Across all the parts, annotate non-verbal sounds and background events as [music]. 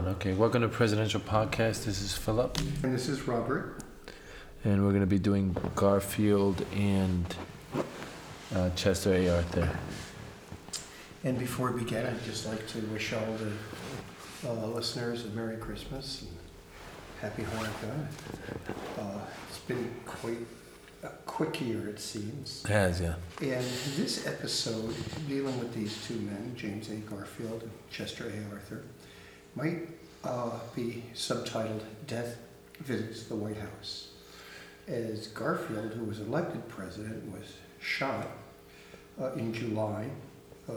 On. Okay, welcome to Presidential Podcast. This is Philip, And this is Robert. and we're going to be doing Garfield and uh, Chester A. Arthur. And before we begin, I'd just like to wish all the uh, listeners a Merry Christmas and Happy Hanukkah. Uh, it's been quite a quick year, it seems. It has, yeah. And this episode, dealing with these two men, James A. Garfield and Chester A. Arthur, might uh, be subtitled Death Visits the White House. As Garfield, who was elected president, was shot uh, in July. Uh,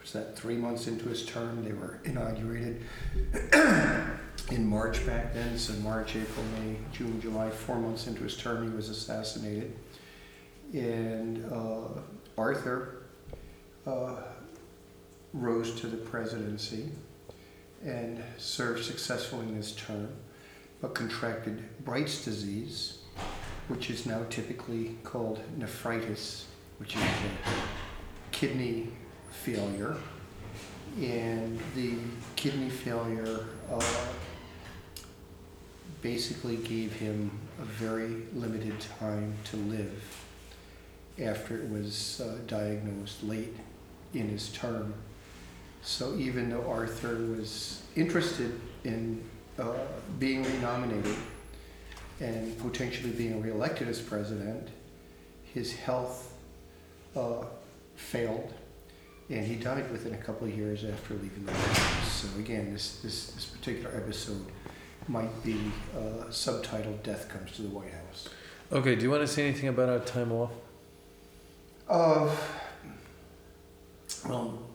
was that three months into his term? They were inaugurated [clears throat] in March back then, so March, April, May, June, July, four months into his term, he was assassinated. And uh, Arthur uh, rose to the presidency and served successfully in his term, but contracted Bright's disease, which is now typically called nephritis, which is kidney failure. And the kidney failure uh, basically gave him a very limited time to live after it was uh, diagnosed late in his term. So even though Arthur was interested in uh, being renominated and potentially being reelected as president, his health uh, failed, and he died within a couple of years after leaving the White House. So again, this, this, this particular episode might be uh, subtitled "Death Comes to the White House." Okay, do you want to say anything about our time off? Uh, well,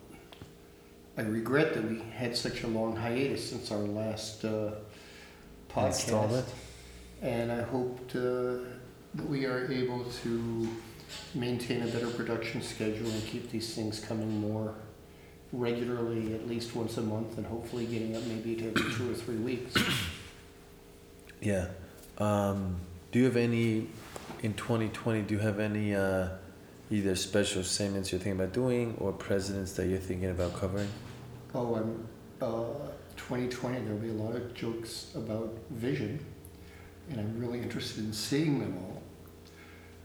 I regret that we had such a long hiatus since our last uh, podcast, Installment? and I hope uh, that we are able to maintain a better production schedule and keep these things coming more regularly, at least once a month, and hopefully getting up maybe to every two or three weeks. Yeah. Um, do you have any, in 2020, do you have any uh, either special segments you're thinking about doing or presidents that you're thinking about covering? Oh, I'm uh, 2020. There'll be a lot of jokes about vision, and I'm really interested in seeing them all.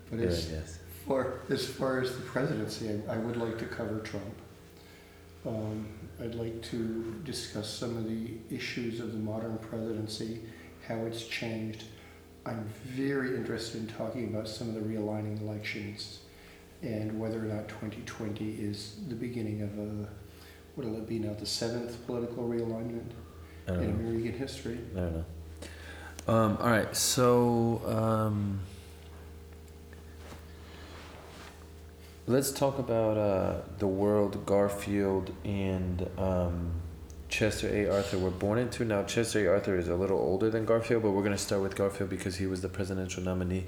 But as yes. far as far as the presidency, I, I would like to cover Trump. Um, I'd like to discuss some of the issues of the modern presidency, how it's changed. I'm very interested in talking about some of the realigning elections and whether or not 2020 is the beginning of a, what'll it be now, the seventh political realignment in know. American history. I don't know. Um, all right, so um, let's talk about uh, the world Garfield and um, Chester A. Arthur were born into. Now, Chester A. Arthur is a little older than Garfield, but we're going to start with Garfield because he was the presidential nominee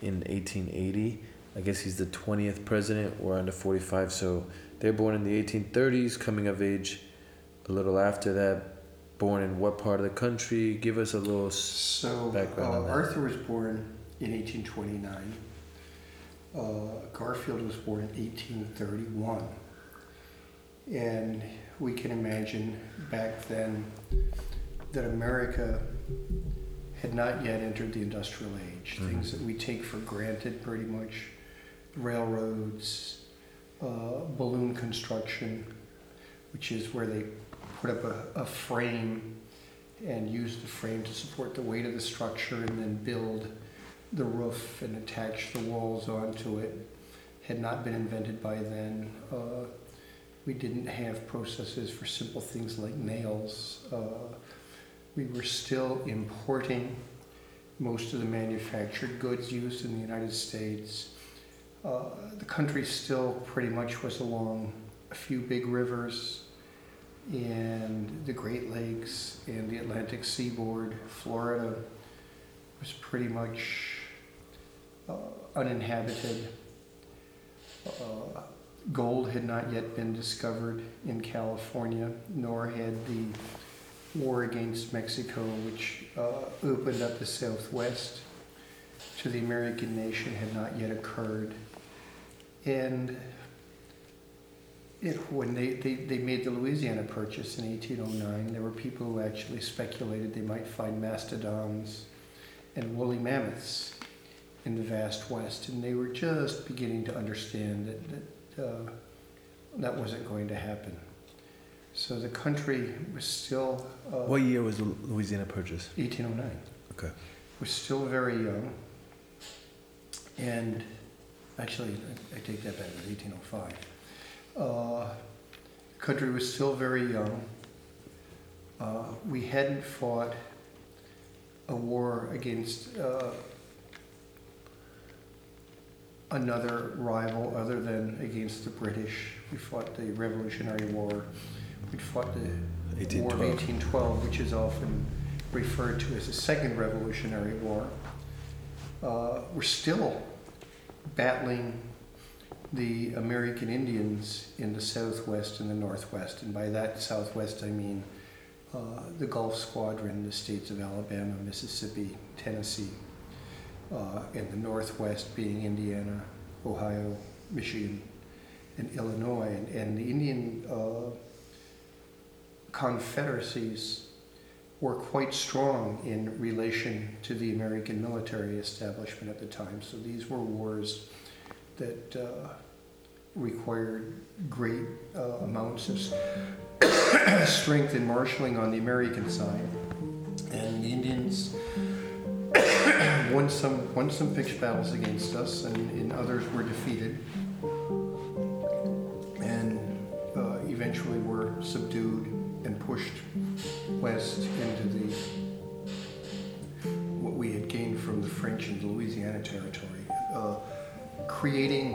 in 1880. I guess he's the 20th president. We're under 45, so they're born in the 1830s, coming of age a little after that. Born in what part of the country? Give us a little. So Background uh, on that. Arthur was born in 1829. Uh, Garfield was born in 1831. And we can imagine back then that America had not yet entered the industrial age. Mhm. Things that we take for granted pretty much railroads, uh, balloon construction, which is where they put up a, a frame and use the frame to support the weight of the structure and then build the roof and attach the walls onto it had not been invented by then. Uh, we didn't have processes for simple things like nails. Uh, we were still importing most of the manufactured goods used in the United States. Uh, the country still pretty much was along a few big rivers and the Great Lakes and the Atlantic seaboard. Florida was pretty much uh, uninhabited. Uh, gold had not yet been discovered in California, nor had the war against Mexico, which uh, opened up the Southwest to the American nation, had not yet occurred. And it, when they, they, they made the Louisiana Purchase in 1809, there were people who actually speculated they might find mastodons and woolly mammoths in the vast West, and they were just beginning to understand that that, uh, that wasn't going to happen. So the country was still uh, What year was the Louisiana Purchase? 1809 Okay. was still very young, and actually, I, I take that back. It was 1805. Uh, the country was still very young. Uh, we hadn't fought a war against uh, another rival other than against the British. We fought the Revolutionary War. We fought the War of 1812. 1812, which is often referred to as the Second Revolutionary War. Uh, we're still battling the American Indians in the Southwest and the Northwest. And by that Southwest, I mean uh, the Gulf Squadron, the states of Alabama, Mississippi, Tennessee, uh, and the Northwest being Indiana, Ohio, Michigan, and Illinois. And, and the Indian uh, confederacies were quite strong in relation to the American military establishment at the time. So these were wars that uh, required great uh, amounts of [coughs] strength and marshaling on the American side. And the Indians [coughs] won some won some pitched battles against us, and, and others were defeated, and uh, eventually were subdued and pushed west into the what we had gained from the French in the Louisiana territory, uh, creating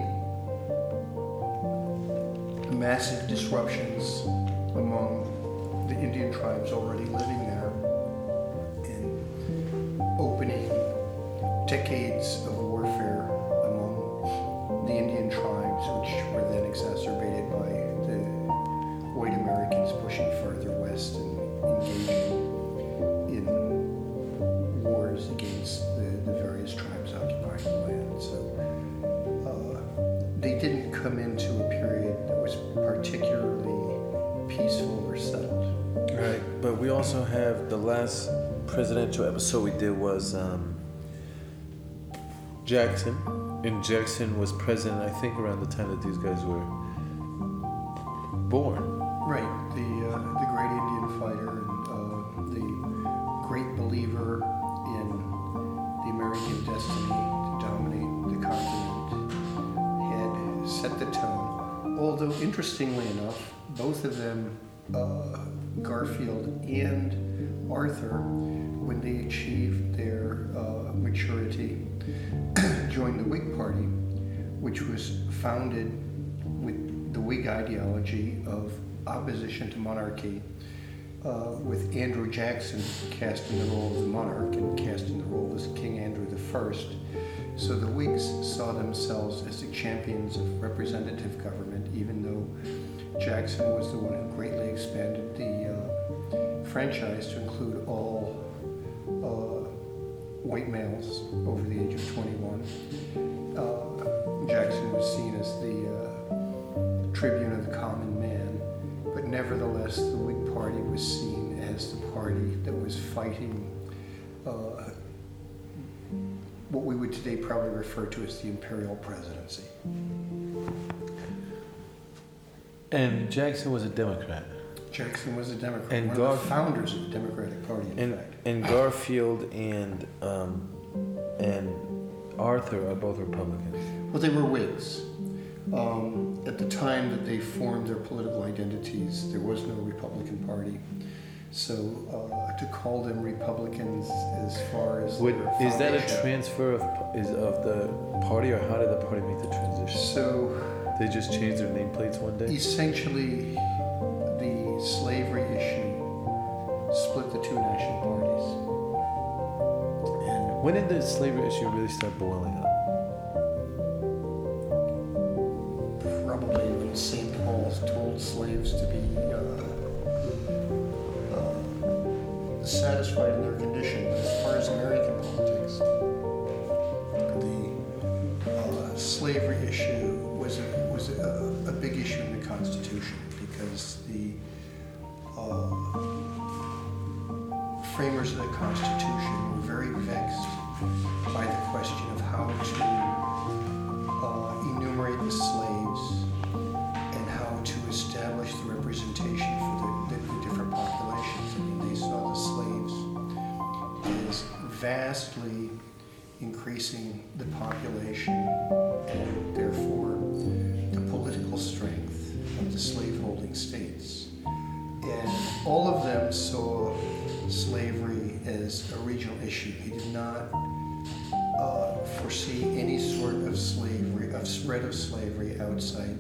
massive disruptions among the Indian tribes already living there, and opening decades of warfare among the Indian tribes, which were then exacerbated presidential episode we did was um, Jackson, and Jackson was president. I think around the time that these guys were born. Right, the uh, the great Indian fighter and uh, the great believer in the American destiny to dominate the continent had set the tone. Although interestingly enough, both of them, uh, Garfield and Arthur, when they achieved their uh, maturity, [clears throat] joined the Whig Party, which was founded with the Whig ideology of opposition to monarchy, uh, with Andrew Jackson cast in the role of the monarch and cast in the role as King Andrew I. So the Whigs saw themselves as the champions of representative government, even though Jackson was the one who greatly expanded the franchise to include all uh, white males over the age of 21. Uh, Jackson was seen as the uh, tribune of the common man, but nevertheless, the Whig Party was seen as the party that was fighting uh, what we would today probably refer to as the imperial presidency. And Jackson was a Democrat. Jackson was a Democrat, And one Gar- of the founders of the Democratic Party, in And fact. and Garfield and um, and Arthur are both Republicans. Well, they were Whigs. Um, at the time that they formed their political identities, there was no Republican Party. So uh, to call them Republicans as far as Would, is that a transfer of is of the party, or how did the party make the transition? So They just changed their nameplates one day. essentially, slavery issue split the two national parties. And When did the slavery issue really start boiling up? probably when St. Paul told slaves to be uh, uh, satisfied in their condition. But as far as American politics, the uh, slavery issue was a, was a, a big issue in the Constitution because the framers of the Constitution were very vexed by the question of how to uh, enumerate the slaves and how to establish the representation for the, the, the different populations. I mean, they saw the slaves as vastly increasing the population and therefore the political strength of the slaveholding states. And all of them saw slavery as a regional issue. He did not uh, foresee any sort of slavery, of spread of slavery outside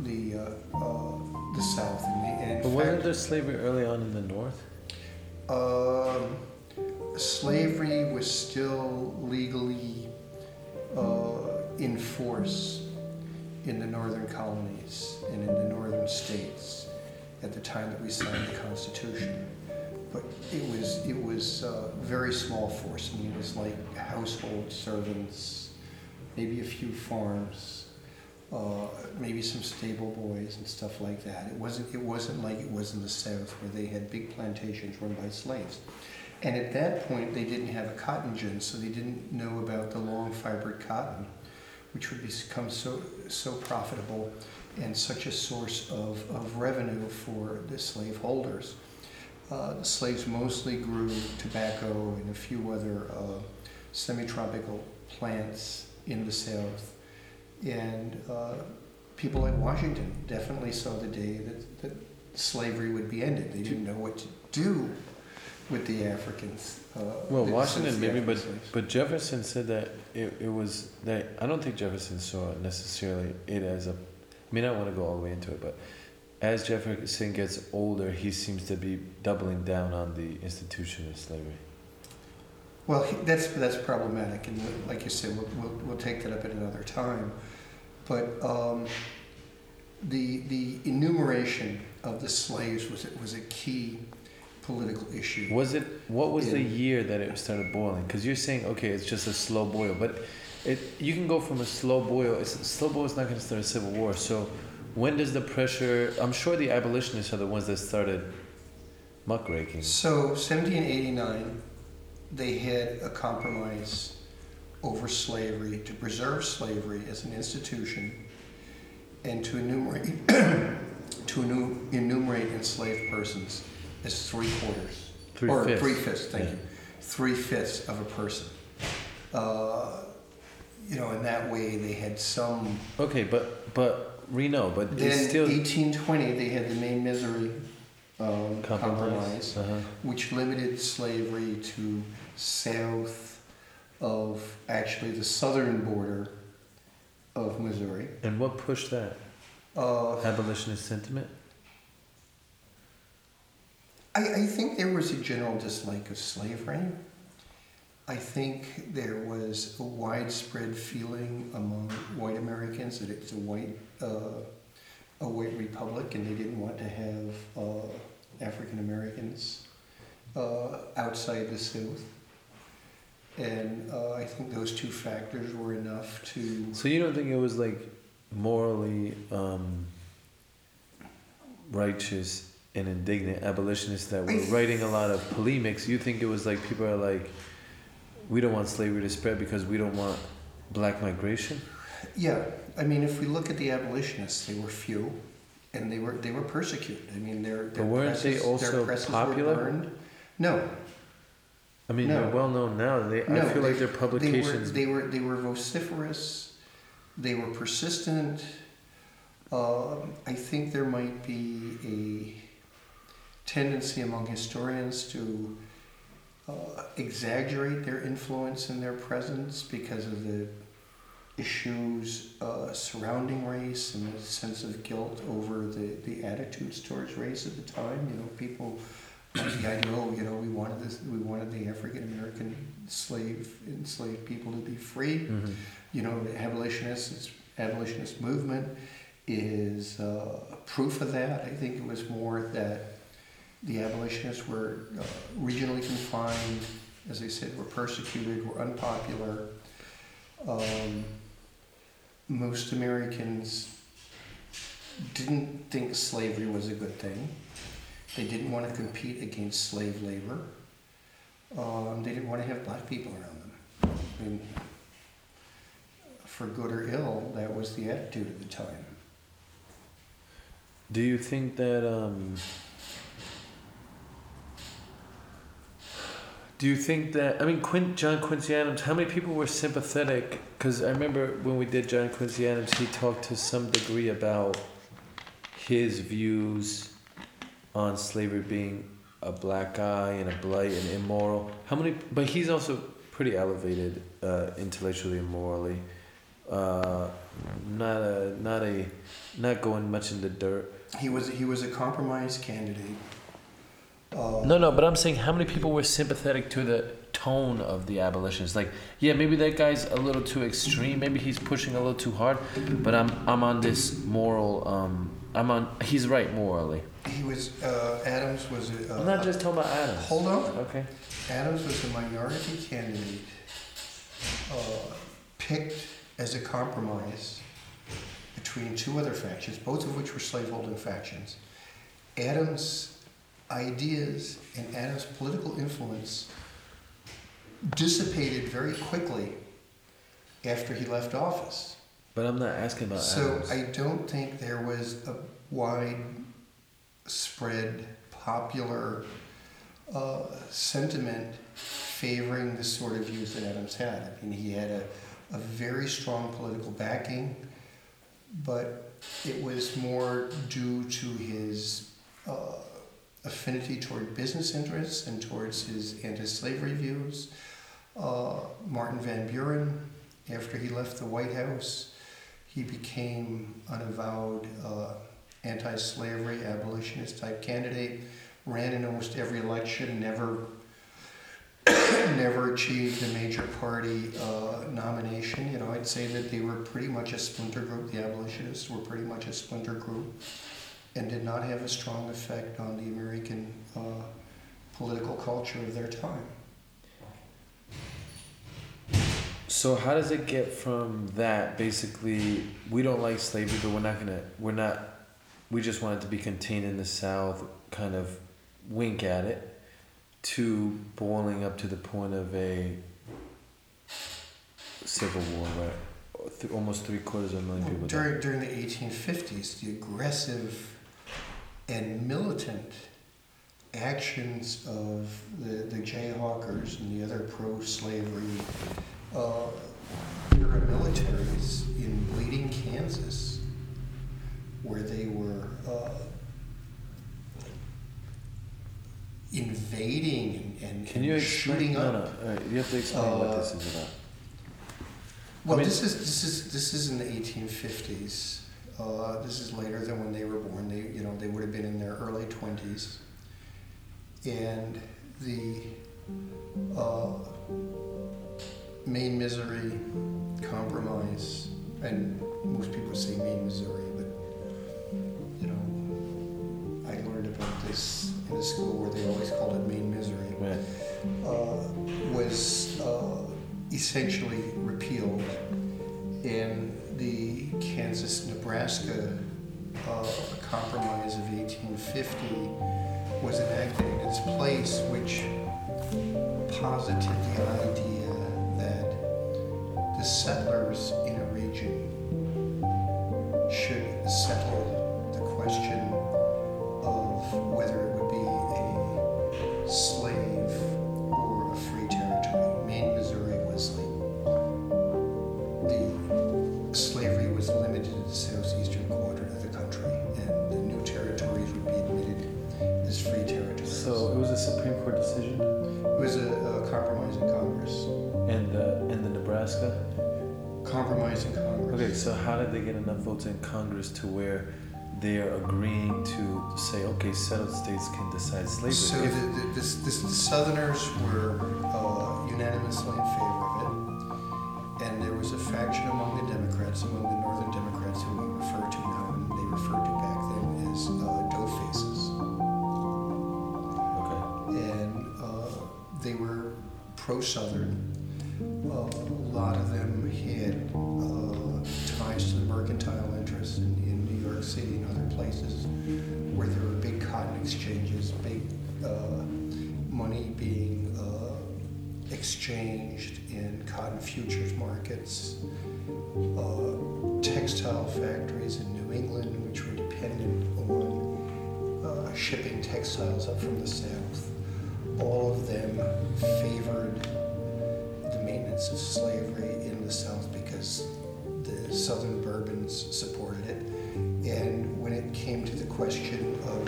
the uh, uh, the South. And, the, and But wasn't fact, there slavery early on in the North? um, slavery was still legally uh, in force in the northern colonies and in the northern states at the time that we signed the Constitution. But it was it was uh, very small force. I mean, it was like household servants, maybe a few farms, uh, maybe some stable boys and stuff like that. It wasn't it wasn't like it was in the South where they had big plantations run by slaves. And at that point, they didn't have a cotton gin, so they didn't know about the long fibered cotton, which would become so so profitable and such a source of, of revenue for the slaveholders. Uh, slaves mostly grew tobacco and a few other uh, semi-tropical plants in the South. And uh, people like Washington definitely saw the day that, that slavery would be ended. They didn't know what to do with the Africans. Uh, Well, Washington maybe, but slaves. but Jefferson said that it, it was that I don't think Jefferson saw necessarily it as a. I mean, I don't want to go all the way into it, but as Jefferson gets older, he seems to be doubling down on the institution of slavery. Well, he- that's, that's problematic, and like you said, we'll, we'll, we'll take that up at another time. But um, the, the enumeration of the slaves was, was a key political issue. Was it? What was the year that it started boiling? Because you're saying okay, it's just a slow boil, but it you can go from a slow boil. It's, slow boil is not going to start a civil war. So when does the pressure? I'm sure the abolitionists are the ones that started muckraking. So, 1789, they had a compromise over slavery to preserve slavery as an institution and to enumerate, [coughs] to enu- enumerate enslaved persons as three quarters. Three or fifths. three fifths, thank Yeah. you. Three fifths of a person. Uh, you know, in that way, they had some. Okay, but but Reno, but Then, it's still 1820, they had the Maine Missouri um, compromise, Uh-huh. which limited slavery to south of actually the southern border of Missouri. And what pushed that Uh, abolitionist sentiment? I, I think there was a general dislike of slavery. I think there was a widespread feeling among white Americans that it's a white, a white republic, and they didn't want to have uh, African Americans uh, outside the South. And uh, I think those two factors were enough to. So you don't think it was like morally um, righteous and indignant abolitionists that were writing a lot of polemics? You think it was like people are like, we don't want slavery to spread because we don't want black migration? Yeah, I mean, if we look at the abolitionists, they were few, and they were they were persecuted. I mean, their, their But weren't they presses, also their presses popular? Were burned. No, I mean, No. they're well known now. They, no. I feel like they- their publications. They were, they were they were vociferous. They were persistent. Um, I think there might be a tendency among historians to uh, exaggerate their influence and their presence because of the issues uh, surrounding race and the sense of guilt over the, the attitudes towards race at the time. You know, people like idea, oh, you know, we wanted this, we wanted the African American slave enslaved people to be free. Mhm. You know, the abolitionists, abolitionist movement is uh, proof of that. I think it was more that the abolitionists were uh, regionally confined, as I said, were persecuted, were unpopular. Um, most Americans didn't think slavery was a good thing. They didn't want to compete against slave labor. Um, they didn't want to have black people around them. I mean, for good or ill, that was the attitude at the time. Do you think that um Do you think that I mean Quint, John Quincy Adams? How many people were sympathetic? Because I remember when we did John Quincy Adams, he talked to some degree about his views on slavery being a black guy and a blight and immoral. How many? But he's also pretty elevated uh, intellectually and morally. Uh, not a not a not going much in the dirt. He was he was a compromise candidate. Uh, No, no, but I'm saying how many people were sympathetic to the tone of the abolitionists? Like, yeah, maybe that guy's a little too extreme. Maybe he's pushing a little too hard. But I'm I'm on this moral. Um, I'm on. He's right morally. He was uh, Adams was a, I'm not just talking about Adams. Hold on. Okay. Adams was a minority candidate uh, picked as a compromise between two other factions, both of which were slaveholding factions. Adams' ideas and Adams' political influence dissipated very quickly after he left office. But I'm not asking about Adams. So Adams. I don't think there was a widespread popular uh, sentiment favoring the sort of views that Adams had. I mean, he had a, a very strong political backing, but it was more due to his uh, affinity toward business interests and towards his anti-slavery views. Uh, Martin Van Buren, after he left the White House, he became an avowed uh, anti-slavery abolitionist type candidate. Ran in almost every election, never [coughs] never achieved a major party uh, nomination. You know, I'd say that they were pretty much a splinter group. The abolitionists were pretty much a splinter group, and did not have a strong effect on the American uh, political culture of their time. So how does it get from that basically we don't like slavery but we're not gonna we're not we just want it to be contained in the South kind of wink at it to boiling up to the point of a civil war where almost three quarters of a million people died. During, during the 1850s, the aggressive and militant actions of the, the Jayhawkers and the other pro-slavery uh, paramilitaries in Bleeding, Kansas, where they were uh, invading and, and, Can you and explain? shooting No, up. no. All right, you have to explain what this is about. Well, I mean- this is this is this is in the 1850s. Uh, this is later than when they were born. They you know they would have been in their early 20s, and the uh, Maine Missouri Compromise, and most people say Maine Missouri, but you know I learned about this in a school where they always called it Maine Missouri uh, was uh, essentially repealed, and the Kansas-Nebraska uh, Compromise of 1850 was enacted in its place, which posited the idea that the settlers in a region should settle the question to where they are agreeing to say, okay, settled states can decide slavery? So If- the, the, this, this, the Southerners were uh, unanimously in favor of it, and there was a faction among the Democrats, among the Northern Democrats, who we refer to now, and they referred to back then as uh, dough faces, okay. and uh, they were pro-Southern. Uh, a lot of them had uh, ties to the mercantile interests in, in New York City and other places where there were big cotton exchanges, big uh, money being uh, exchanged in cotton futures markets, uh, textile factories in New England, which were dependent on uh, shipping textiles up from the south. All of them favored the maintenance of slavery in the south because southern Bourbons supported it. And when it came to the question of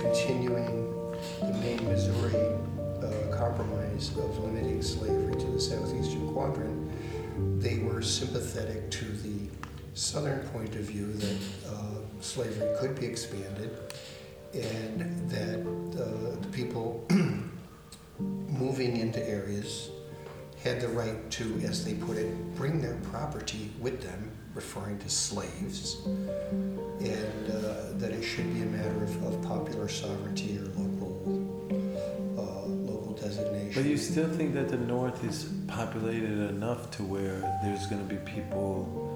continuing the Maine Missouri uh, compromise of limiting slavery to the southeastern quadrant, they were sympathetic to the southern point of view that uh, slavery could be expanded and that uh, the people [clears throat] moving into areas had the right to, as they put it, bring their property with them, referring to slaves, and uh, that it should be a matter of, of popular sovereignty or local uh, local designation. But you still think that the North is populated enough to where there's going to be people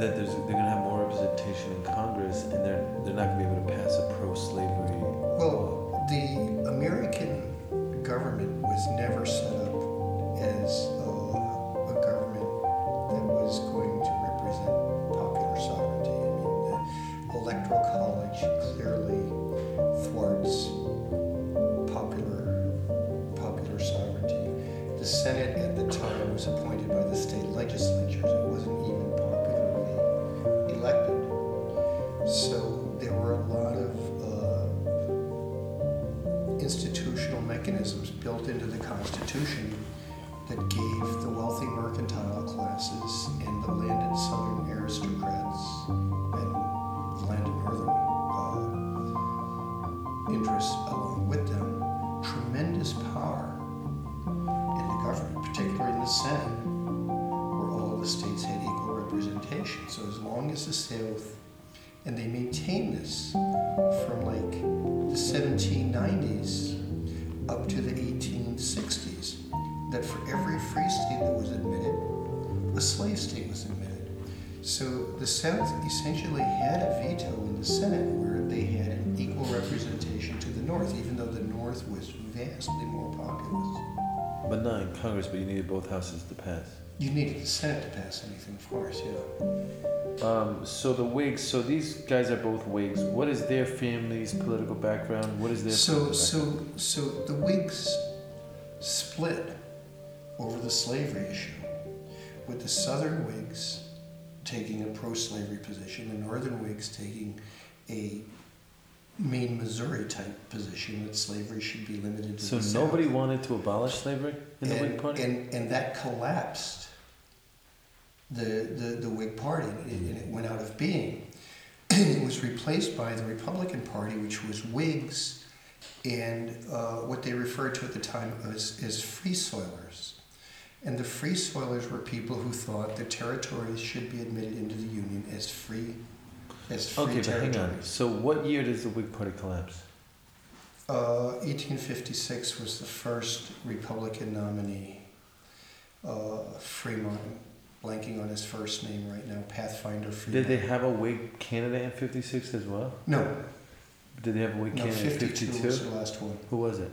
that there's they're going to have more representation in Congress, and they're they're not going to be able to pass a pro-slavery. Well, the American government was never set 1790s up to the 1860s, that for every free state that was admitted, a slave state was admitted. So the South essentially had a veto in the Senate where they had an equal representation to the North, even though the North was vastly more populous. But not in Congress. But you needed both houses to pass. You needed the Senate to pass anything, of course, yeah. Um, so the Whigs. So these guys are both Whigs. What is their family's political background? What is their So, so, so the Whigs split over the slavery issue, with the Southern Whigs taking a pro-slavery position, the Northern Whigs taking a Maine, Missouri type position that slavery should be limited to So the South. nobody wanted to abolish slavery in the Whig Party. and and that collapsed the the, the Whig Party, and it went out of being. [clears throat] it was replaced by the Republican Party, which was Whigs and uh, what they referred to at the time as, as Free Soilers. And the Free Soilers were people who thought the territories should be admitted into the Union as free, as free okay, but hang territories. on. So what year does the Whig Party collapse? Uh, 1856 was the first Republican nominee. Uh, Fremont, blanking on his first name right now, Pathfinder Fremont. Did they have a Whig candidate in '56 as well? No, Did they have a Whig no, candidate in 52 '52? was the last one. Who was it?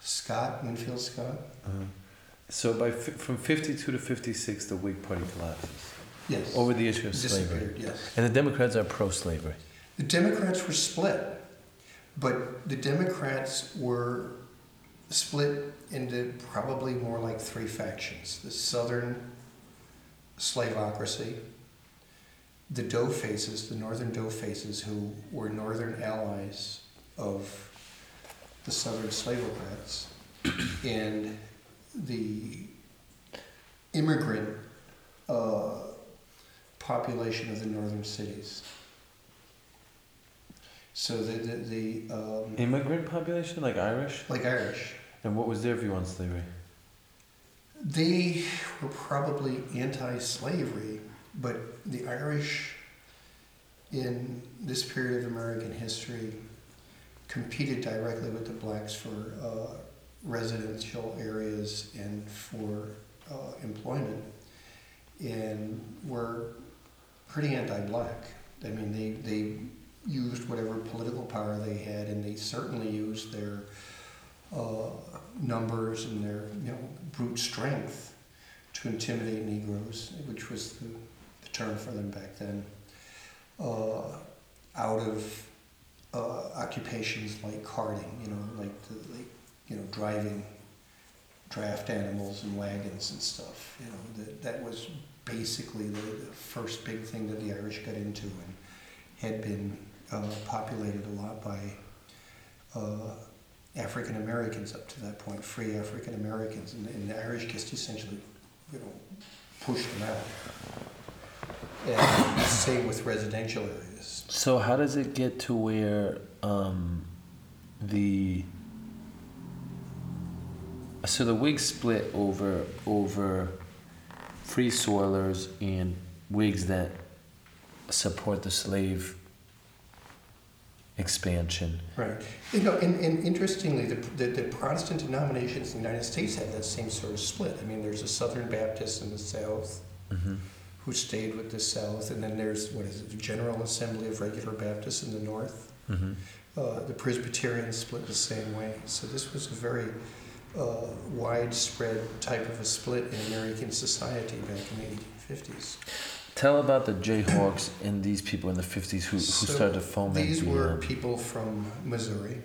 Scott, Winfield Scott? Uh-huh. So by from '52 to '56, the Whig Party collapses Yes. over the issue of slavery, yes. and the Democrats are pro-slavery. The Democrats were split, but the Democrats were split into probably more like three factions the Southern slavocracy, the Dough Faces, the Northern Dough Faces, who were Northern allies of the Southern Slavocrats, and the immigrant uh, population of the northern cities. So the the, the um, Immigrant population, like Irish, like Irish, and what was their view on slavery? They were probably anti-slavery, but the Irish in this period of American history competed directly with the blacks for uh, residential areas and for uh, employment, and were pretty anti-black. I mean, they, they used whatever political power they had, and they certainly used their uh, numbers and their you know brute strength to intimidate Negroes, which was the, the term for them back then. Uh, out of uh, occupations like carting, you know, like the, like you know driving draft animals and wagons and stuff. You know, that that was basically the, the first big thing that the Irish got into and had been uh, populated a lot by uh, African Americans up to that point, free African Americans, and, and, the Irish just essentially, you know, pushed them out. And same with residential areas. So how does it get to where um, the so the Whigs split over over free soilers and Whigs that support the slave expansion. Right. You know, and, and interestingly, the, the, the, Protestant denominations in the United States have that same sort of split. I mean, there's a Southern Baptist in the South mm-hmm. who stayed with the South, and then there's, what is it, the General Assembly of Regular Baptists in the North. Mm-hmm. Uh, the Presbyterians split the same way. So this was a very uh, widespread type of a split in American society back in the 1850s. Tell about the Jayhawks and these people in the 50s who, who so started to foment. These the, were people from Missouri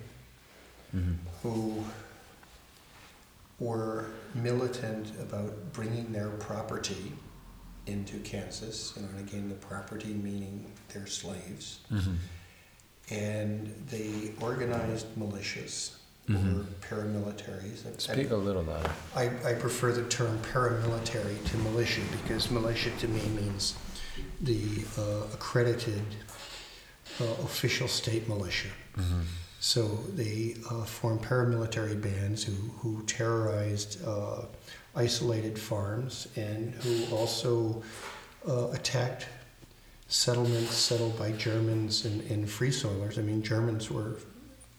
mm-hmm. who were militant about bringing their property into Kansas. You know, and again, the property meaning their slaves. Mm-hmm. And they organized militias mm-hmm. or paramilitaries. Speak a little louder. I, I prefer the term paramilitary to militia because militia to me means the uh, accredited uh, official state militia. Mm-hmm. So they uh, formed paramilitary bands who, who terrorized uh, isolated farms and who also uh, attacked settlements settled by Germans and, and free soilers. I mean, Germans were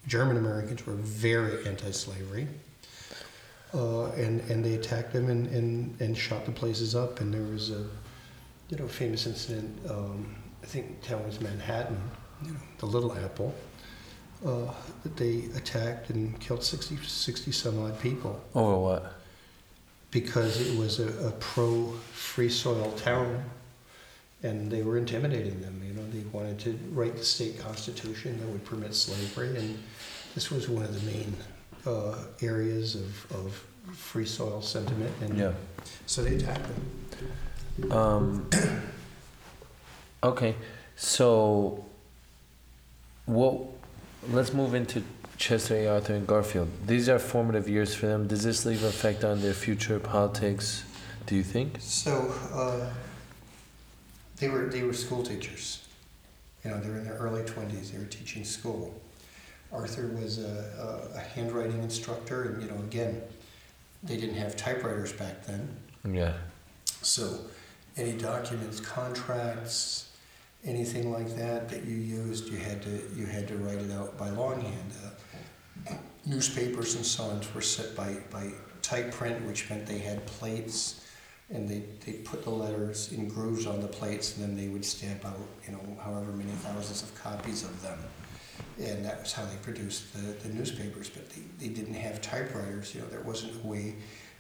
German Americans were very anti-slavery. Uh, and, and they attacked them and, and, and shot the places up. And there was a you know famous incident. Um, I think town was Manhattan, you know, the Little Apple. Uh, that they attacked and killed 60, 60 some odd people. Over what? Because it was a, a pro free soil town and they were intimidating them. You know, they wanted to write the state constitution that would permit slavery, and this was one of the main uh, areas of, of free soil sentiment. And yeah. so they attacked them. Um, okay, so what? Let's move into Chester A. Arthur and Garfield. These are formative years for them. Does this leave an effect on their future politics? Do you think? So. Uh, they were they were school teachers. You know, they were in their early twenties. They were teaching school. Arthur was a, a, a, handwriting instructor, and you know, again, they didn't have typewriters back then. Yeah. So, any documents, contracts, anything like that that you used, you had to you had to write it out by longhand. Uh, newspapers and so on were set by by type print, which meant they had plates and they they put the letters in grooves on the plates, and then they would stamp out, you know, however many thousands of copies of them. And that was how they produced the, the newspapers. But they, they didn't have typewriters, you know, there wasn't a way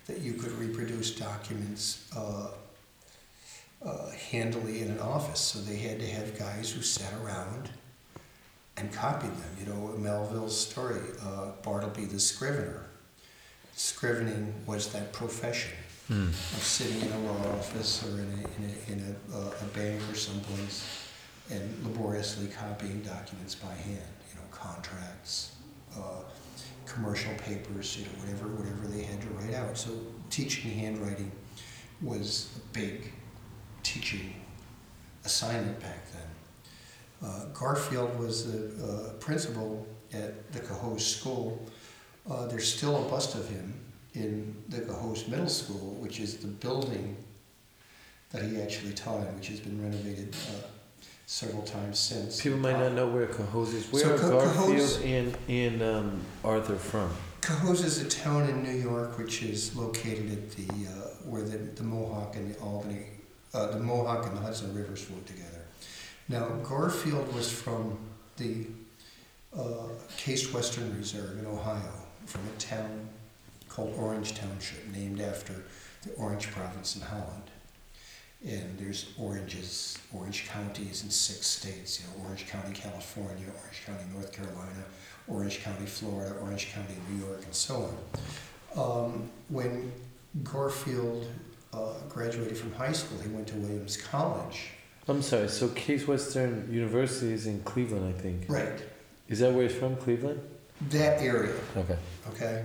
that you could reproduce documents uh, uh, handily in an office. So they had to have guys who sat around and copied them. You know, Melville's story, uh, Bartleby the Scrivener. Scrivening was that profession mm. of sitting in a law office or in a, in a, in a, uh, a bank or someplace and laboriously copying documents by hand, you know, contracts, uh, commercial papers, you know, whatever, whatever they had to write out. So teaching handwriting was a big teaching assignment back then. Uh, Garfield was the uh, principal at the Cohoes School. Uh, there's still a bust of him in the Cohoes Middle School, which is the building that he actually taught in, which has been renovated uh, several times since. People might not know where Cohoes is. Where so are Co- Garfield Cohoes, and, and um, Arthur from? Cohoes is a town in New York which is located at the uh, where the, the Mohawk and the Albany, uh, the Mohawk and the Hudson Rivers flow together. Now, Garfield was from the uh, Case Western Reserve in Ohio, from a town called Orange Township, named after the Orange province in Holland. And there's oranges, orange counties in six states, you know, Orange County, California, Orange County, North Carolina, Orange County, Florida, Orange County, New York, and so on. Um, when Garfield uh, graduated from high school, he went to Williams College. I'm sorry. So Case Western University is in Cleveland, I think. Right. Is that where he's from? Cleveland. That area, Okay. okay?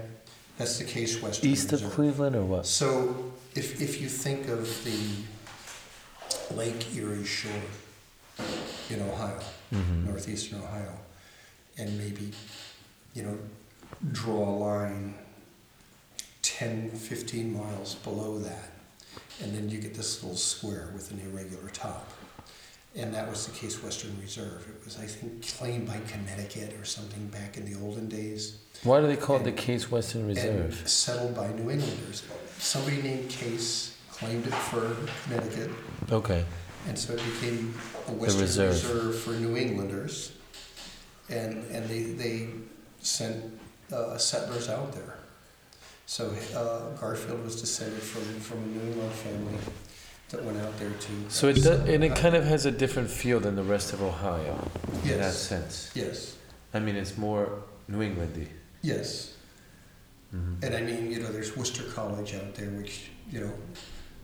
That's the Case Western East of Cleveland or what? So if, if you think of the Lake Erie shore in Ohio, Mm-hmm. northeastern Ohio, and maybe, you know, draw a line 10, 15 miles below that, and then you get this little square with an irregular top. And that was the Case Western Reserve. It was, I think, claimed by Connecticut or something back in the olden days. Why do they call it the Case Western Reserve? And settled by New Englanders. Somebody named Case claimed it for Connecticut, Okay. and so it became a Western reserve. reserve. for New Englanders. And, and they, they sent uh, settlers out there. So uh, Garfield was descended from, from a New England family that went out there to. So it does, and it kind of has a different feel than the rest of Ohio in that Yes, sense. yes, I mean, it's more New Englandy. yes. Mm-hmm. And I mean, you know, there's Wooster College out there, which, you know,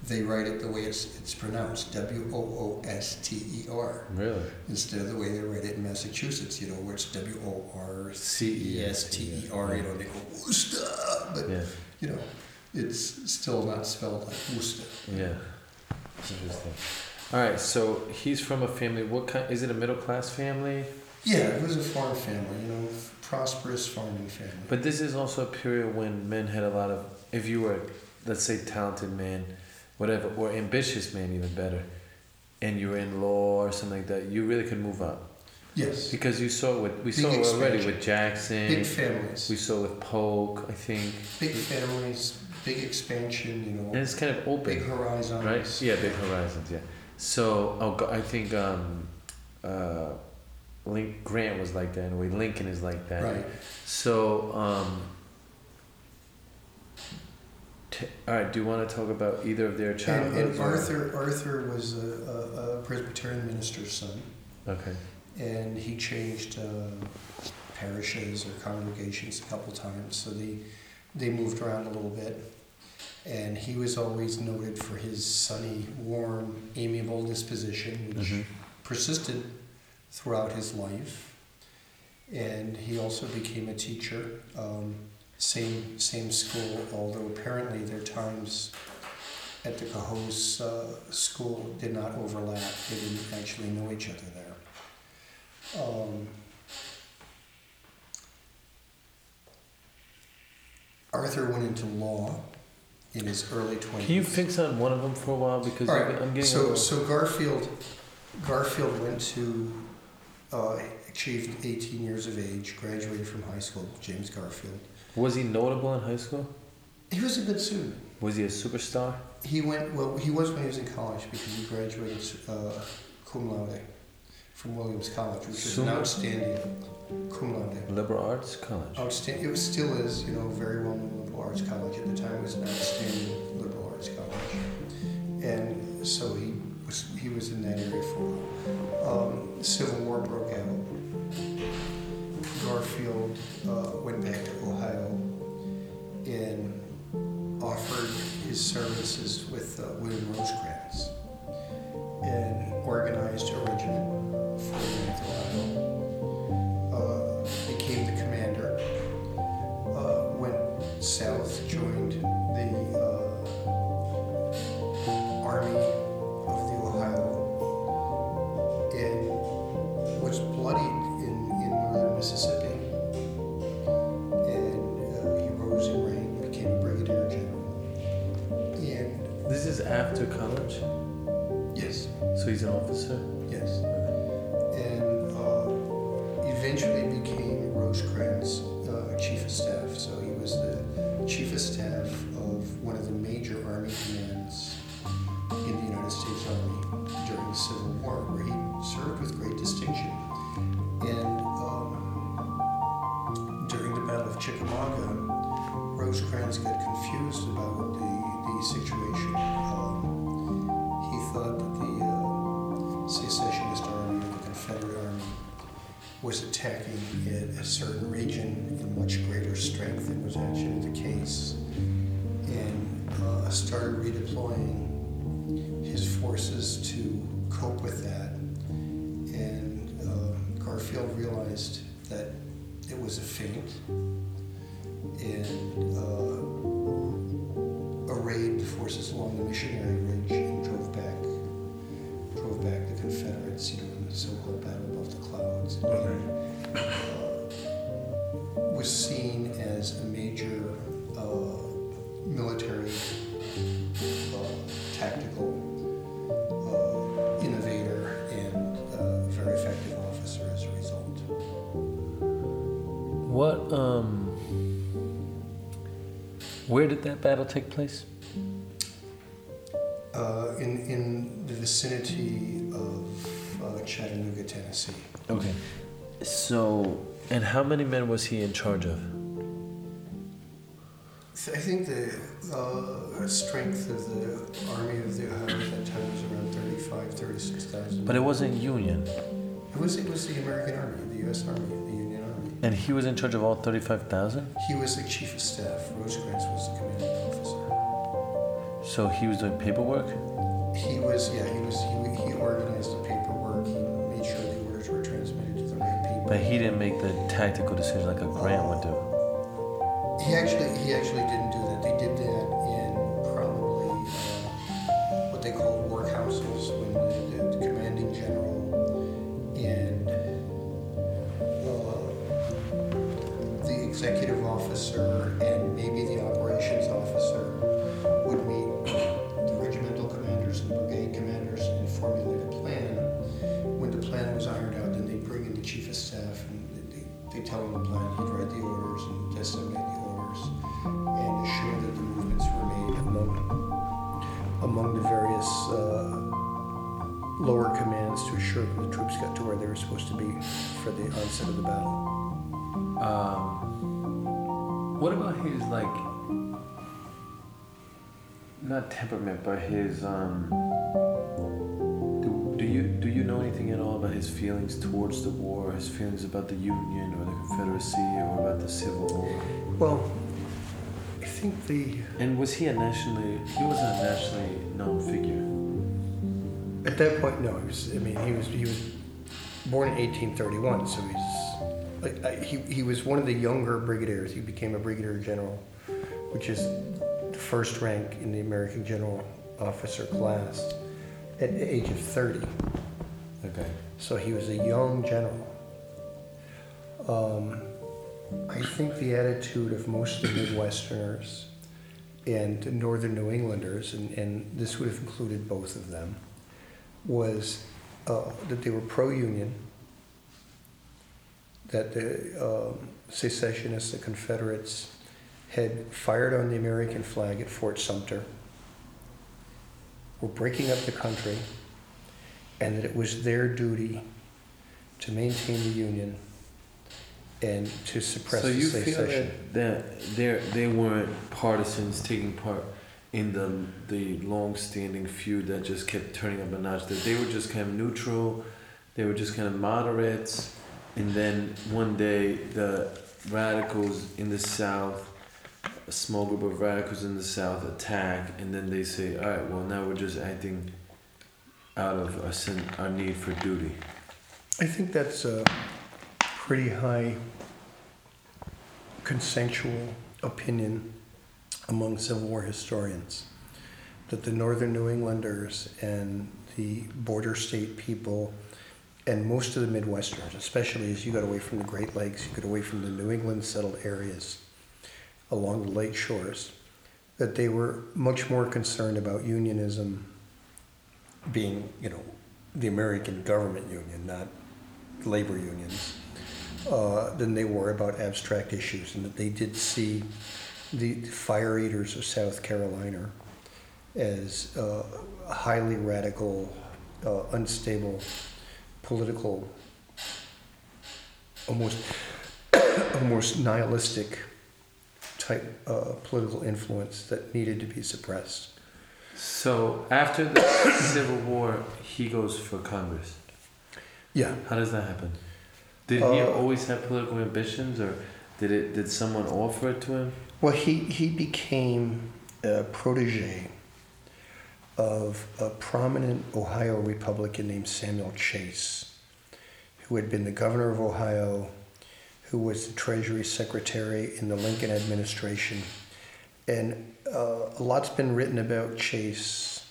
they write it the way it's, it's pronounced, W O O S T E R, Really? instead of the way they write it in Massachusetts, you know, where it's W O R C E S T E R, you know, they go Worcester, but, Yeah. you know, it's still not spelled like Worcester. Yeah. Interesting. All right. So he's from a family. What kind? Is it a middle class family? Yeah, it was a farm family, you know, prosperous farming family. But this is also a period when men had a lot of. If you were, let's say, talented man, whatever, or ambitious man, even better, and you're in law or something like that, you really could move up Yes, because you saw what we Big saw already with Jackson. big families, We saw with Polk, I think. big families, big expansion, you know. And it's kind of open. big horizons. right? Yeah, big horizons. Yeah. So oh, I think um, uh, Link Grant was like that in a way. Lincoln is like that. Right. So um, t- all right. Do you want to talk about either of their And, childhoods? and or- Arthur, Arthur was a, a, a Presbyterian minister's son, Okay. and he changed uh, parishes or congregations a couple times, so they they moved around a little bit. And he was always noted for his sunny, warm, amiable disposition, which Mhm. persisted throughout his life. And he also became a teacher, um, same same school, although apparently their times at the Cahos uh, school did not overlap. They didn't actually know each other there. Um, Arthur went into law in his early twenties. Can you fix on one of them for a while because right. I'm getting So, little. so Garfield, Garfield went to, uh, achieved 18 years of age, graduated from high school. James Garfield. Was he notable in high school? He was a good student. Was he a superstar? He went well. He was when he was in college because he graduated uh, cum laude from Williams College, which is an outstanding cum laude. Liberal arts college. Outstanding. It was, still is, you know, very well known liberal arts college at the time. It was an outstanding liberal arts college, and so he was he was in that area for a while. Um, Civil War broke out. Garfield uh, went back to Ohio and offered his services with uh, William Rosecrans and organized a regiment for Ohio. chief of staff. So he was the chief of staff of one of the major army commands in the United States Army during the Civil War, where he served with great distinction. And um, during the Battle of Chickamauga, Rosecrans got confused attacking a certain region in much greater strength than was actually the case, and uh, started redeploying his forces to cope with that. And uh, Garfield realized that it was a feint and uh, arrayed the forces along the Missionary Ridge and drove back, drove back the Confederates, you know, in the so-called Battle above the Clouds. Uh, was seen as a major uh, military uh, tactical uh, innovator and uh, very effective officer as a result. What um where did that battle take place? Uh, in, in the vicinity of uh, Chattanooga, Tennessee. Okay. So, and how many men was he in charge of? I think the uh, strength of the Army of the Ohio at that time was around 35, 36,000. But it wasn't Union. It was, it was the American Army, the U.S. Army, the Union Army. And he was in charge of all 35,000? He was the chief of staff. Rosecrans was the commanding officer. So he was doing paperwork? He was, yeah, he was, he, he organized the paperwork. But he didn't make the tactical decision like a Grant would do. He actually, he actually didn't do that. They did that in probably what they call workhouses troops got to where they were supposed to be for the onset of the battle. Um, what about his like, not temperament, but his um. Do, do you do you know anything at all about his feelings towards the war, his feelings about the Union or the Confederacy, or about the Civil War? Well, I think the And was he a nationally? He wasn't a nationally known figure. At that point, no. He was. I mean, he was. He was born in 1831, so he's. Like, I, he he was one of the younger brigadiers. He became a brigadier general, which is the first rank in the American general officer class, at the age of 30. Okay. So he was a young general. Um, I think the attitude of most of the Midwesterners and Northern New Englanders, and, and this would have included both of them, was uh, that they were pro-union, that the um, secessionists, the Confederates, had fired on the American flag at Fort Sumter, were breaking up the country, and that it was their duty to maintain the Union and to suppress so the you feel secession. that that they they weren't partisans taking part in the the long-standing feud that just kept turning up a notch. That they were just kind of neutral, they were just kind of moderates, and then one day the radicals in the South, a small group of radicals in the South attack, and then they say, all right, well now we're just acting out of our sin, our need for duty. I think that's a pretty high consensual opinion among Civil War historians that the Northern New Englanders and the border state people and most of the Midwesterners, especially as you got away from the Great Lakes, you got away from the New England settled areas along the lake shores, that they were much more concerned about unionism being, you know, the American government union, not labor unions, uh, than they were about abstract issues, and that they did see the fire eaters of South Carolina as uh, highly radical, uh, unstable, political, almost [coughs] almost nihilistic type uh, political influence that needed to be suppressed. So after the [coughs] Civil War, he goes for Congress. Yeah, How does that happen? Did he Uh, always have political ambitions, or did it? Did someone offer it to him? Well, he, he became a protege of a prominent Ohio Republican named Samuel Chase, who had been the governor of Ohio, who was the Treasury Secretary in the Lincoln administration. And uh, a lot's been written about Chase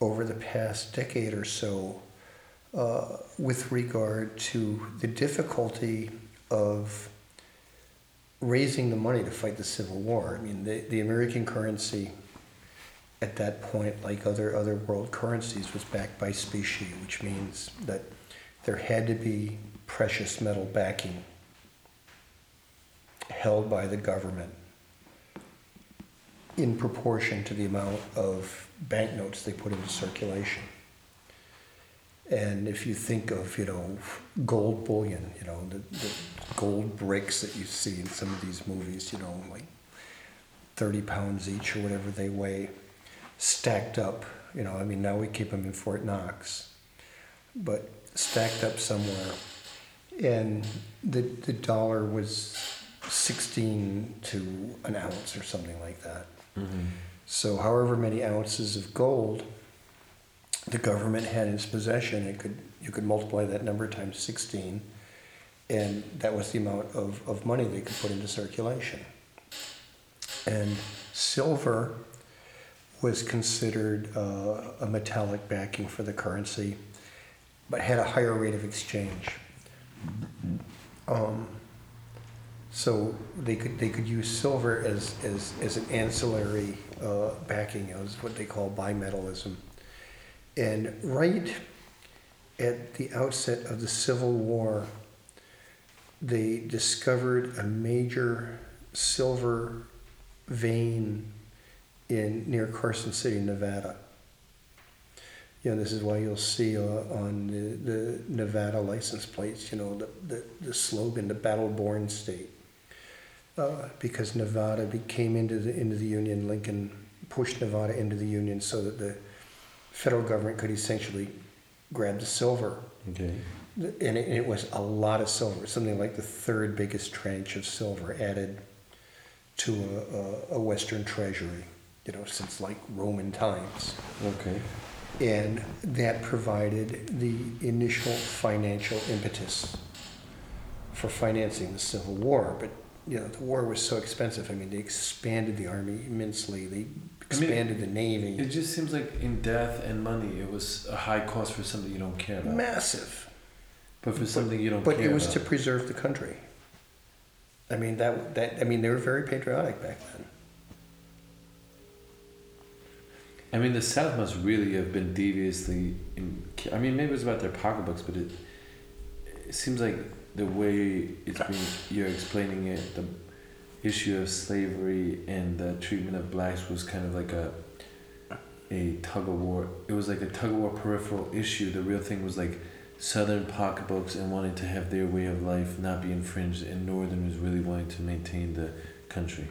over the past decade or so uh, with regard to the difficulty of raising the money to fight the Civil War. I mean, the, the American currency at that point, like other, other world currencies, was backed by specie, which means that there had to be precious metal backing held by the government in proportion to the amount of banknotes they put into circulation. And if you think of, you know, gold bullion, you know, the, the gold bricks that you see in some of these movies, you know, like 30 pounds each or whatever they weigh, stacked up, you know, I mean, now we keep them in Fort Knox, but stacked up somewhere. And the, the dollar was 16 to an ounce or something like that. Mm-hmm. So, however many ounces of gold the government had in its possession, it could you could multiply that number times 16, and that was the amount of, of money they could put into circulation. And silver was considered uh, a metallic backing for the currency, but had a higher rate of exchange. Um, so they could they could use silver as as, as an ancillary uh, backing. It was what they call bimetallism. And right at the outset of the Civil War, they discovered a major silver vein in near Carson City, Nevada. You know, this is why you'll see uh, on the, the Nevada license plates, you know, the, the, the slogan, the battle-born state. Uh, because Nevada came into the, into the Union, Lincoln pushed Nevada into the Union so that the federal government could essentially grab the silver. Okay. And it, it was a lot of silver, something like the third biggest tranche of silver added to a, a, a Western treasury, you know, since like Roman times. Okay. And that provided the initial financial impetus for financing the Civil War. But, you know, the war was so expensive. I mean, they expanded the army immensely, they I mean, expanded the navy. It just seems like in death and money, it was a high cost for something you don't care about. Massive. But for something you don't care. But care it was about. to preserve the country. I mean, that, that, I mean, they were very patriotic back then. I mean, the South must really have been deviously. In, I mean, maybe it was about their pocketbooks, but it, it seems like the way it's been you're explaining it, the issue of slavery and the treatment of blacks was kind of like a a tug of war. It was like a tug of war peripheral issue. The real thing was like Southern pocketbooks and wanting to have their way of life not be infringed, and Northern was really wanting to maintain the country.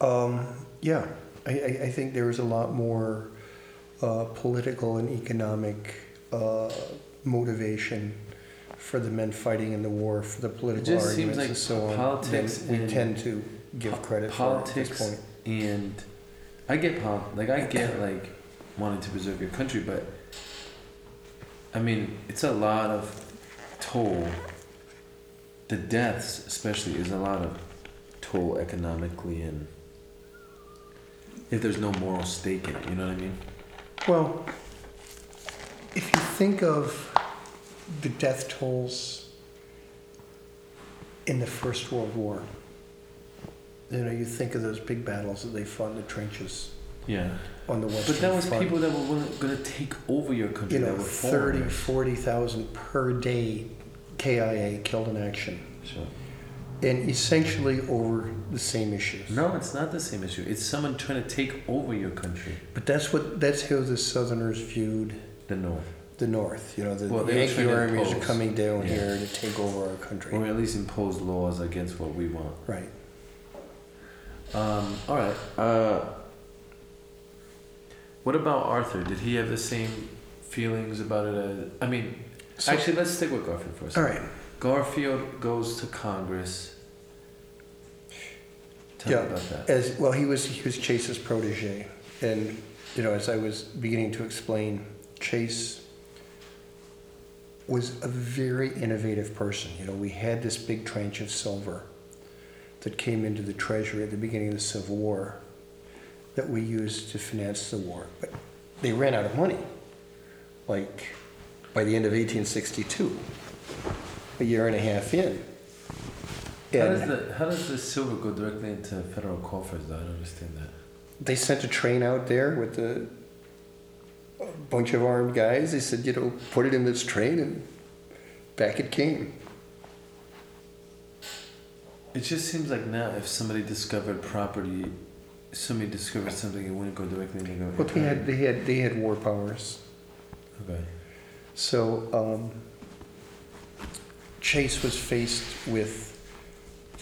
Um, yeah, I, I, I think there was a lot more uh, political and economic uh, motivation for the men fighting in the war, for the political seems arguments like and so on. politics we tend to give po- credit politics for at this point. and I get pol- like I get like wanting to preserve your country, but I mean it's a lot of toll. The deaths, especially, is a lot of toll economically and if there's no moral stake in it, you know what I mean? Well, if you think of the death tolls in the First World War, you know, you think of those big battles that they fought in the trenches Yeah. on the Western But that was Front. people that were gonna take over your country. you know, that were 30, 40,000 per day KIA killed in action. Sure. And essentially over the same issues. No, it's not the same issue. It's someone trying to take over your country, But that's what that's how the Southerners viewed the North. the North. You know, the Well, Yankee to armies are coming down Yeah. here to take over our country. Or at least impose laws against what we want. Right. Um, all right. Uh, what about Arthur? Did he have the same feelings about it? As, I mean, So- Actually, let's stick with Garfield for a second. right. Garfield goes to Congress. Tell Yeah. me about that. As well, he was he was Chase's protege, and you know, as I was beginning to explain, Chase was a very innovative person. You know, we had this big tranche of silver that came into the treasury at the beginning of the Civil War that we used to finance the war, but they ran out of money. Like by the end of 1862, a year and a half in. How does the how does the silver go directly into federal coffers? Though I don't understand that. they sent a train out there with a, a bunch of armed guys. They said, you know, put it in this train, and back it came. It just seems like now, if somebody discovered property, somebody discovered something, it wouldn't go directly into the But they had they had they had war powers. Okay. So um, Chase was faced with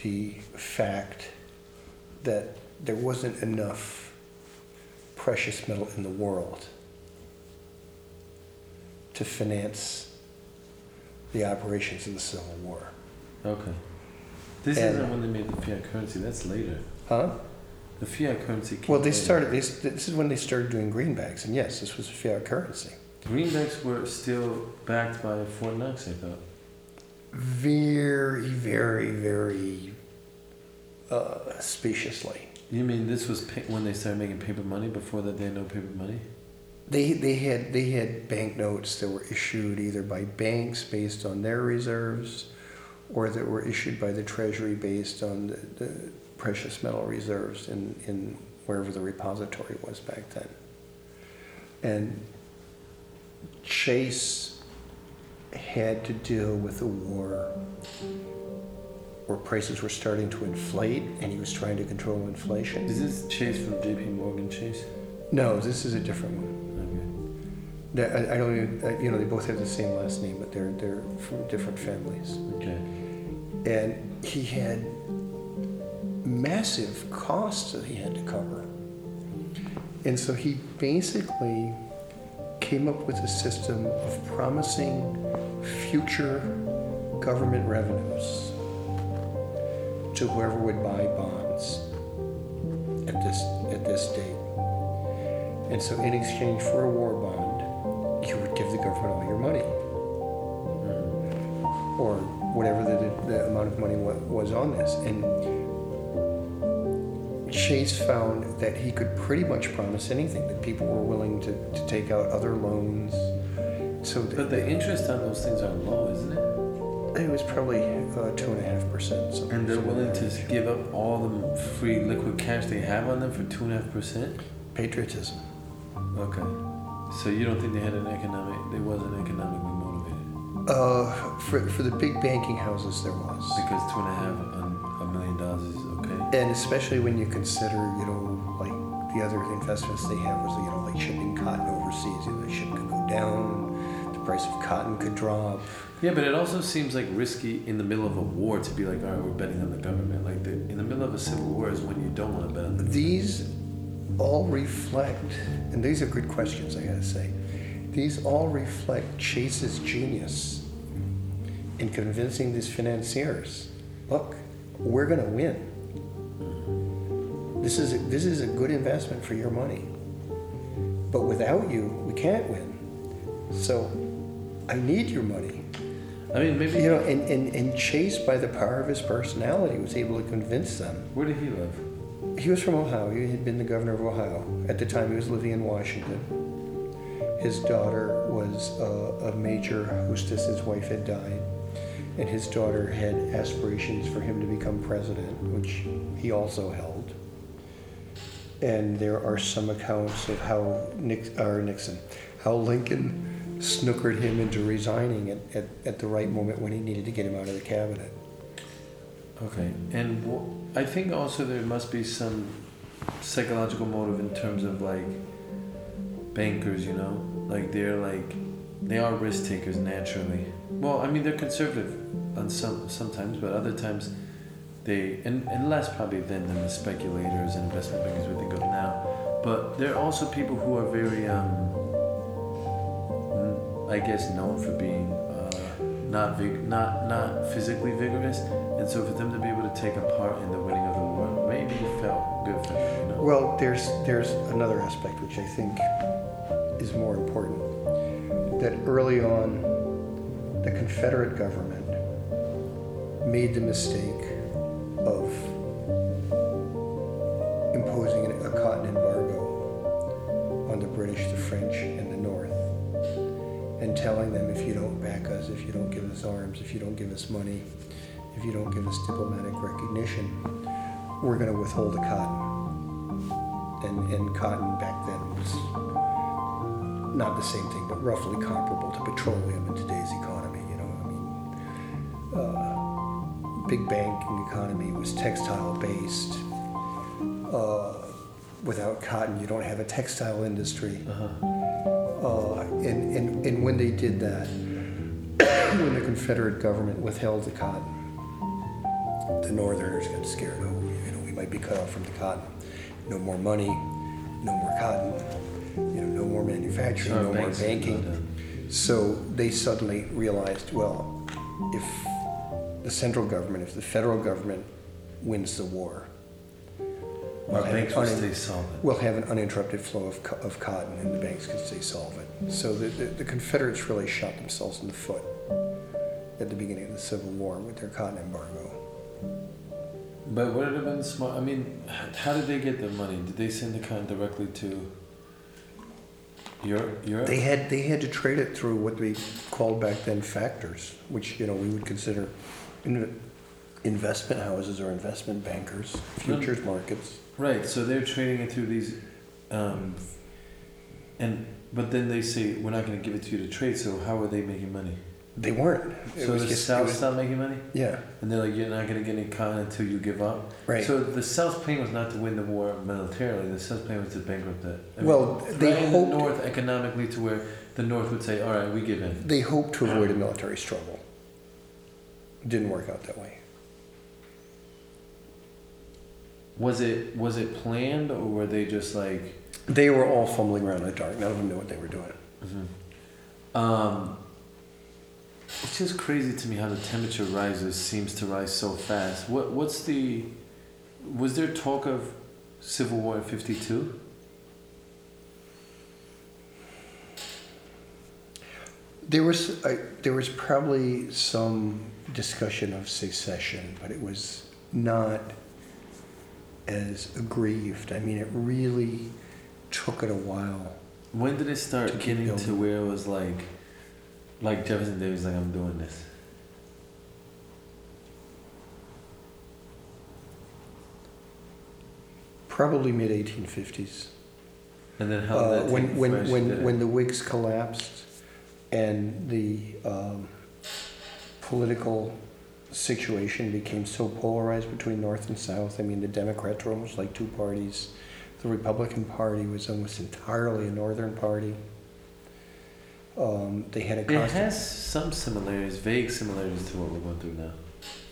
the fact that there wasn't enough precious metal in the world to finance the operations of the Civil War. Okay. This And- isn't when they made the fiat currency. That's later. Huh? The fiat currency. Came Well, they started. They, this is when they started doing greenbacks, and yes, this was fiat currency. Greenbacks were still backed by Fort Knox. I thought. Very, very, very uh, speciously. You mean this was pa- when they started making paper money? Before that, they had no paper money. They they had they had banknotes that were issued either by banks based on their reserves, or that were issued by the Treasury based on the, the precious metal reserves in, in wherever the repository was back then. And Chase had to deal with a war where prices were starting to inflate, and he was trying to control inflation. Is this Chase from J.P. Morgan Chase? No, this is a different one. Okay. I, I don't even, you know, they both have the same last name, but they're, they're from different families. Okay. And he had massive costs that he had to cover. And so he basically came up with a system of promising future government revenues to whoever would buy bonds at this, at this date. And so in exchange for a war bond, you would give the government all your money or whatever the, the amount of money was on this. And Chase found that he could pretty much promise anything, that people were willing to, to take out other loans. So But the interest on those things are low, isn't it? it was probably uh, two and a half percent. And they're willing to give up all the free liquid cash they have on them for two and a half percent. patriotism. Okay. So you don't think they had an economic? They wasn't economically motivated Uh, for, for the big banking houses, there was. because two and a half And especially when you consider, you know, like the other investments they have was, you know, like shipping cotton overseas. You know, the ship could go down, the price of cotton could drop. Yeah, but it also seems like risky in the middle of a war to be like, all right, we're betting on the government. Like the, in the middle of a civil war is when you don't want to bet on the. These all reflect, and these are good questions, I gotta say. These all reflect Chase's genius in convincing these financiers look, we're gonna win. This is, a, this is a good investment for your money. But without you, we can't win. So I need your money. I mean, maybe. You know, and, and, and Chase, by the power of his personality, was able to convince them Where did he live? he was from Ohio. He had been the governor of Ohio. At the time, he was living in Washington. His daughter was a, a major hostess. His wife had died. And his daughter had aspirations for him to become president, which he also held. And there are some accounts of how Nick, or Nixon, how Lincoln snookered him into resigning at, at, at the right moment when he needed to get him out of the cabinet. Okay, and wh- I think also there must be some psychological motive in terms of like bankers, you know, like they're like they are risk takers naturally. Well, I mean they're conservative on some sometimes, but other times they and, and less probably than, the speculators and investment bankers we think of now. But there are also people who are very, um, mm, I guess, known for being um, not vig- not not physically vigorous, and so for them to be able to take a part in the winning of the war, maybe felt good for them. You know? Well, there's there's another aspect which I think is more important. That early on, the Confederate government made the mistake of imposing a cotton embargo on the British, the French, and the North, and telling them if you don't back us, if you don't give us arms, if you don't give us money, if you don't give us diplomatic recognition, we're going to withhold the cotton and, and cotton back then was not the same thing, but roughly comparable to petroleum in today's economy. Big banking economy was textile based. Uh, without cotton, you don't have a textile industry. Uh-huh. Uh, and, and, and when they did that, [coughs] when the Confederate government withheld the cotton, the Northerners got scared. Oh, you know, we might be cut off from the cotton. No more money, no more cotton, you know, no more manufacturing, no more banking. So they suddenly realized, well, if the central government, if the federal government wins the war, Our have banks an will unin- stay solvent. we'll have an uninterrupted flow of, co- of cotton and the banks can stay solvent. So the, the, the Confederates really shot themselves in the foot at the beginning of the Civil War with their cotton embargo. But would it have been smart? I mean, how did they get the money? Did they send the cotton directly to Europe? Europe? They had they had to trade it through what they called back then factors, which you know we would consider in, investment houses or investment bankers, futures markets. Right. So they're trading it through these, um, and but then they say we're not going to give it to you to trade. So how are they making money? They weren't. It so was the just- it South was- stopped making money, yeah, and they're like, you're not going to get any cotton until you give up. right. So the South's plan was not to win the war militarily. The South's plan was to bankrupt it. I mean, well, they threaten the hoped North economically to where the North would say, "All right, we give in." they hoped to avoid a military struggle. Didn't work out that way. Was it was it planned or were they just like? They were all fumbling around in the dark. None of them knew what they were doing. Um, it's just crazy to me how the temperature rises seems to rise so fast. What what's the? Was there talk of civil war in fifty two? There was I there was probably some discussion of secession, but it was not as aggrieved. I mean, it really took it a while. When did it start keep getting to where it was like, like Jefferson Davis like I'm doing this? Probably mid 1850s. And then how did Uh, when when when when the Whigs collapsed, and the um, political situation became so polarized between North and South. I mean, the Democrats were almost like two parties. The Republican Party was almost entirely a Northern party. Um, they had a It has some similarities, vague similarities to what we're going through now.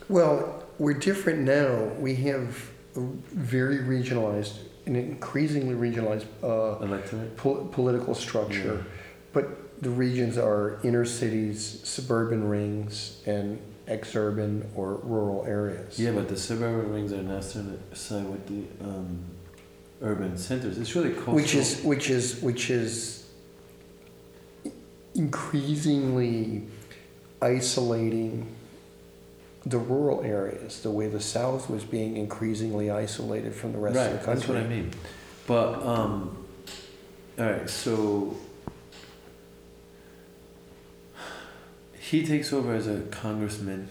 Well, we're different now. We have a very regionalized, an increasingly regionalized uh, pol- political structure. But the regions are inner cities, suburban rings, and exurban or rural areas. Yeah, but the suburban rings are starting side with the um, urban centers. It's really coastal. Which is which is which is increasingly isolating the rural areas, the way the South was being increasingly isolated from the rest right. of the country. That's what I mean. But um, all right, so he takes over as a congressman.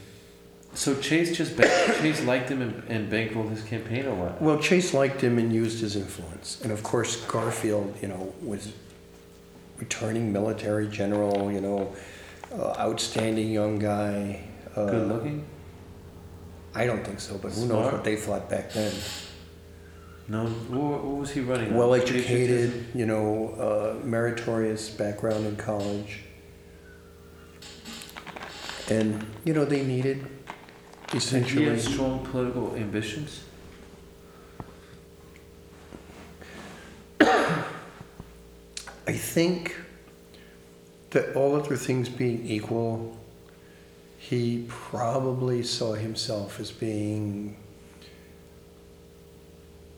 So Chase just [coughs] Chase liked him and, and bankrolled his campaign, or what? Well, Chase liked him and used his influence, and of course Garfield, you know, was returning military general, you know, uh, outstanding young guy. Uh, Good looking? I don't think so, but who knows what they thought back then. No. What, what was he running? Well educated, you know, uh, meritorious background in college. And, you know, they needed essentially. have strong political ambitions? [coughs] I think that all other things being equal, He probably saw himself as being,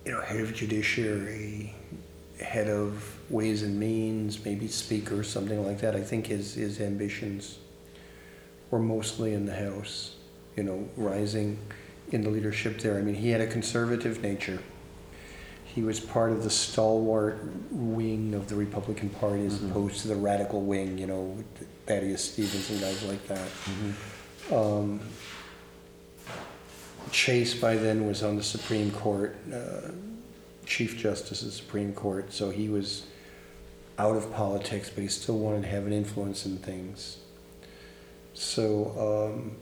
you know, head of judiciary, head of ways and means, maybe speaker, something like that. I think his, his ambitions were mostly in the House, you know, rising in the leadership there. I mean, he had a conservative nature. He was part of the stalwart wing of the Republican Party as Mhm. opposed to the radical wing, you know, Thaddeus Stevens and guys like that. Um, Chase by then was on the Supreme Court, uh, Chief Justice of the Supreme Court, so he was out of politics, but he still wanted to have an influence in things. So, um,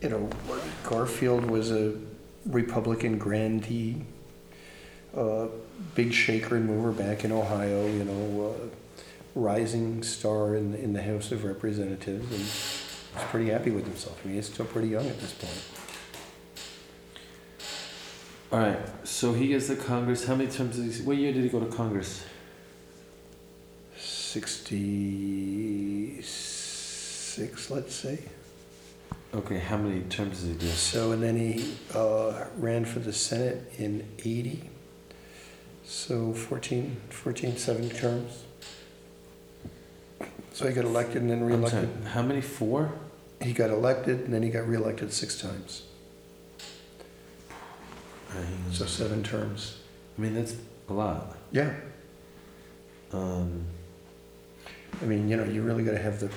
you know, Garfield was a Republican grandee, uh, big shaker and mover back in Ohio, you know, uh, rising star in, in the House of Representatives, and was pretty happy with himself. I mean, he's still pretty young at this point. All right. So he gets to Congress. How many terms did he? What year did he go to Congress? 66, let's say. Okay. How many terms did he do? So, and then he uh, ran for the Senate in 80. So 14, 14, seven terms. So he got elected and then I'm reelected. sorry, How many? Four. He got elected and then he got reelected six times. So seven terms. I mean, that's a lot. Yeah. Um, I mean, you know, you really got to have the,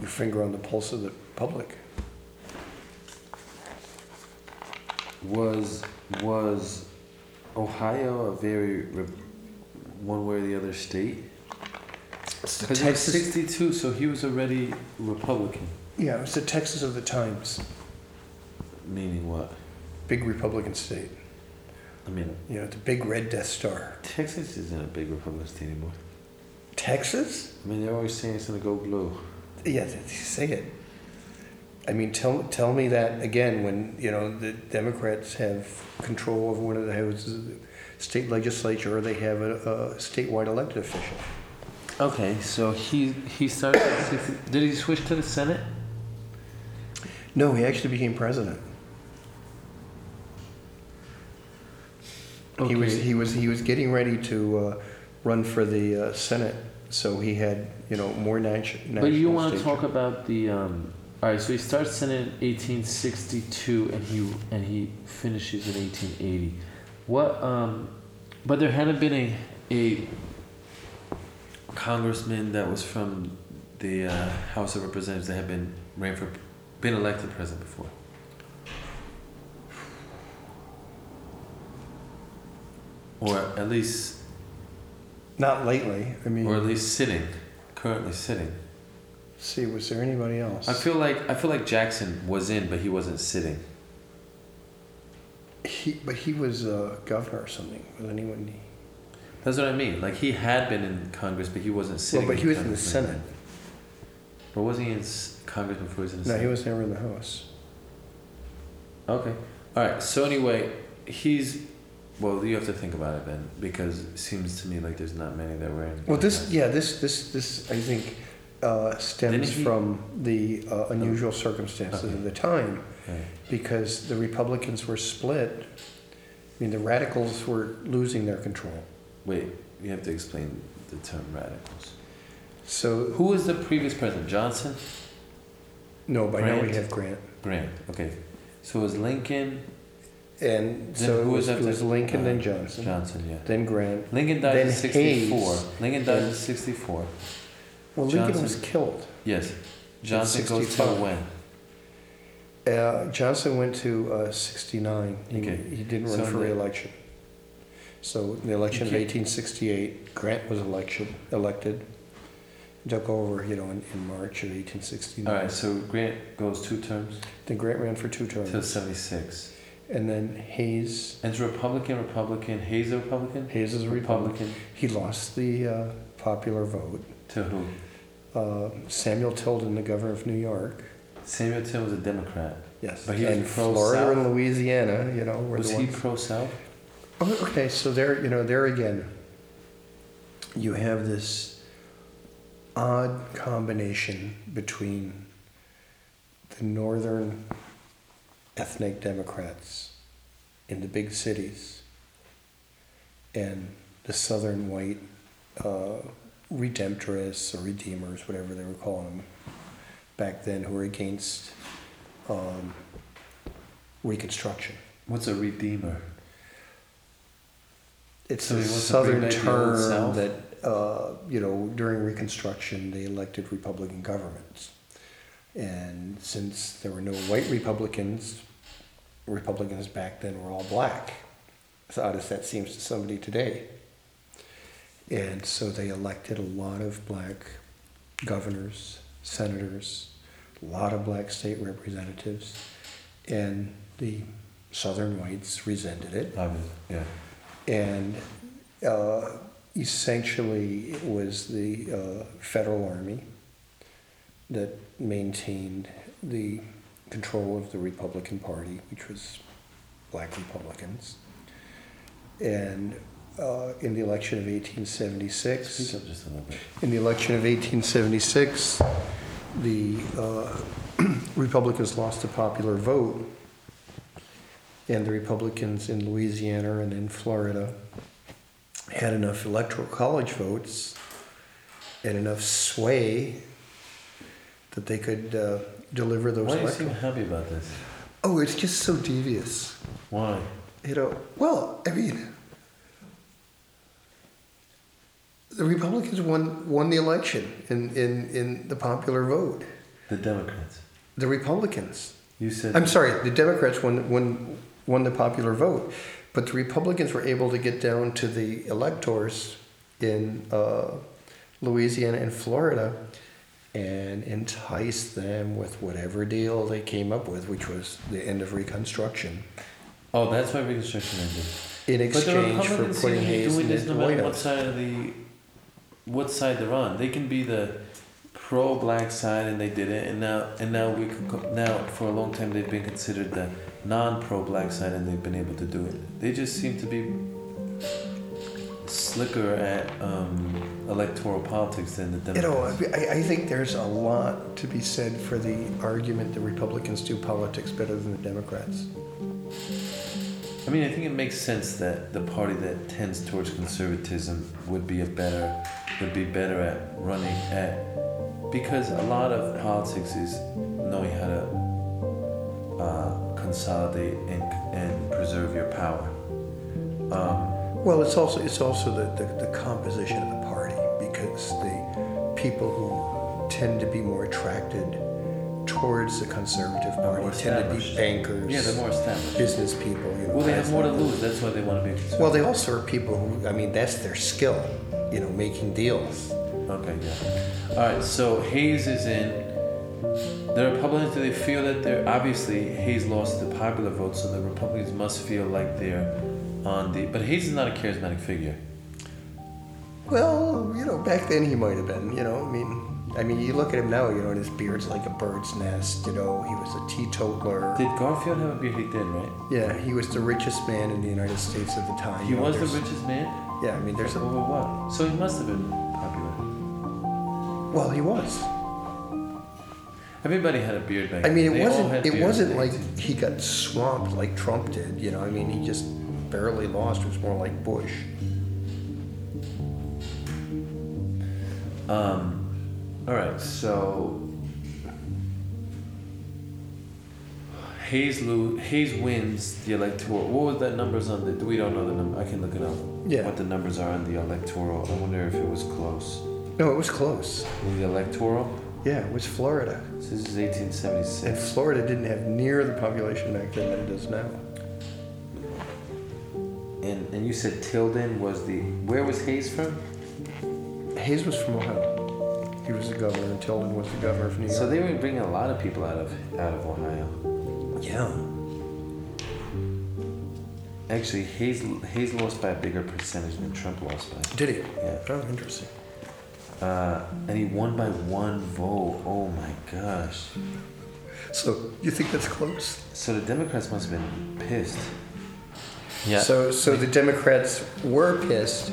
your finger on the pulse of the public. was was Ohio a very re- one way or the other state? It's the Because he was Texas, 62, so he was already Republican. yeah, it's the Texas of the times. Meaning what? Big Republican state. I mean, You know, the big red Death Star. Texas isn't a big Republican state anymore. Texas? I mean, they're always saying it's gonna go blue. Yeah, say it. I mean, tell tell me that again when you know the Democrats have control over one of the houses, of the state legislature, or they have a, a statewide elected official. Okay, so he he started. Did he switch to the Senate? No, he actually became president. He was he was he was getting ready to uh, run for the uh, Senate, so he had you know more natu- national. But you want to talk about the um, all right? So he starts in 1862, and he and he finishes in 1880. What? Um, but there hadn't been a a congressman that was from the uh, House of Representatives that had been ran for been elected president before. Or at least, Not lately. I mean, or at least sitting, currently sitting. see, was there anybody else? I feel like I feel like Jackson was in, but he wasn't sitting. He, but he was uh, governor or something. Was anyone? That's what I mean. Like he had been in Congress, but he wasn't sitting. Well, but he was in the Senate. But wasn't he in Congress before he was in the No, Senate? he was never in the House. Okay. All right. So anyway, he's. Well, you have to think about it then, because it seems to me like there's not many that were in. Well, this, yeah, this, this, this, I think, uh, stems he- from the uh, unusual circumstances Okay. of the time, because the Republicans were split. I mean, the radicals were losing their control. Wait, you have to explain the term radicals. So, Who was the previous president? Johnson? no, by now we have Grant. Grant. Okay. So it was Lincoln, And Then so it was, it was Lincoln, then uh, Johnson, Johnson, yeah. then Grant. Lincoln died in Then 64. Hayes. Lincoln died in 64. Well, Lincoln Johnson. was killed. Yes. Johnson goes to when? Uh, Johnson went to uh, 69. He, Okay. he didn't run So for re-election. So the election of 1868, Grant was election, elected. Took over, you know, in, in March of 1869. All right, so Grant goes two terms Then Grant ran for two terms. till terms. 76. And then Hayes, And it's Republican, Republican. Hayes a Republican? Hayes is a Republican. He lost the uh, popular vote. To who? Uh, Samuel Tilden, the governor of New York. Samuel Tilden was a Democrat. Yes. But he was and pro Florida South? and Louisiana, you know, were Was the he pro South? Oh, okay, so there, you know, there again, you have this odd combination between the northern ethnic Democrats in the big cities and the southern white uh, redemptorists or redeemers, whatever they were calling them back then, who were against um, Reconstruction. What's a redeemer? It's So a he wants to bring southern back the old term that, uh, you know, during Reconstruction, they elected Republican governments. And since there were no white Republicans, Republicans back then were all black. As odd as that seems to somebody today. And so they elected a lot of black governors, senators, a lot of black state representatives, and the southern whites resented it Obviously, yeah. and uh, essentially it was the uh, federal army that maintained the control of the Republican Party, which was black Republicans. And uh, in the election of 1876, just a bit. in the election of 1876, the uh, [clears throat] Republicans lost the popular vote, and the Republicans in Louisiana and in Florida had enough electoral college votes and enough sway that they could uh, deliver those Why do you seem happy about this? Oh, it's just so devious. Why? You know, well, I mean, the Republicans won won the election in, in, in the popular vote. The Democrats. The Republicans. You said. I'm sorry, the Democrats won, won, won the popular vote, but the Republicans were able to get down to the electors in uh, Louisiana and Florida and entice them with whatever deal they came up with, which was the end of Reconstruction, Oh, that's why Reconstruction ended. in exchange for putting Hayes doing in this the no matter what side of the, what side they're on. They can be the pro-black side, and they did it, and now and now we could now for a long time they've been considered the non-pro-black side, and they've been able to do it. They just seem to be slicker at um, electoral politics than the You know, Democrats. I, I think there's a lot to be said for the argument that Republicans do politics better than the Democrats. I mean, I think it makes sense that the party that tends towards conservatism would be a better, would be better at running at, because a lot of politics is knowing how to uh, consolidate and and preserve your power. Um, Well, it's also it's also the, the, the composition of the party because the people who tend to be more attracted towards the conservative party more tend to be bankers, yeah, they're more established. business people. You know, Well, they have more to lose. That's why they want to be conservative. Well, they also are people who I mean that's their skill, you know, making deals. Okay, yeah. All right, so Hayes is in. The Republicans, do they feel that they're obviously Hayes lost the popular vote, so the Republicans must feel like they're on the. But Hayes is not a charismatic figure. Well, you know, back then he might have been. You know, I mean, I mean, you look at him now, you know, and his beard's like a bird's nest. You know, he was a teetotaler. Did Garfield have a beard? He did, right? Yeah, he was the richest man in the United States at the time. He You know, was the richest man. Yeah, I mean, there's a. Over what? So he must have been popular. Well, he was. Everybody had a beard back I mean, it They wasn't. It wasn't like he got swamped like Trump did. You know, I mean, he just barely lost. It was more like Bush. Um, all right, so Hayes lo- Hayes wins the electoral. What was that numbers on the? We don't know the number. I can look it up. Yeah. What the numbers are on the electoral? I wonder if it was close. No, it was close. In the electoral, Yeah, it was Florida, so this is and 1876. Florida didn't have near the population back then that it does now. And and you said Tilden was the. Where was Hayes from? Hayes was from Ohio. He was the governor, and Tilden was the governor of New York. So they were bringing a lot of people out of out of Ohio. yeah. Actually, Hayes Hayes lost by a bigger percentage than Trump lost by. Did he? Yeah. Oh, interesting. Uh, and he won by one vote. Oh my gosh. So you think that's close? So the Democrats must have been pissed. Yeah. So, so the Democrats were pissed,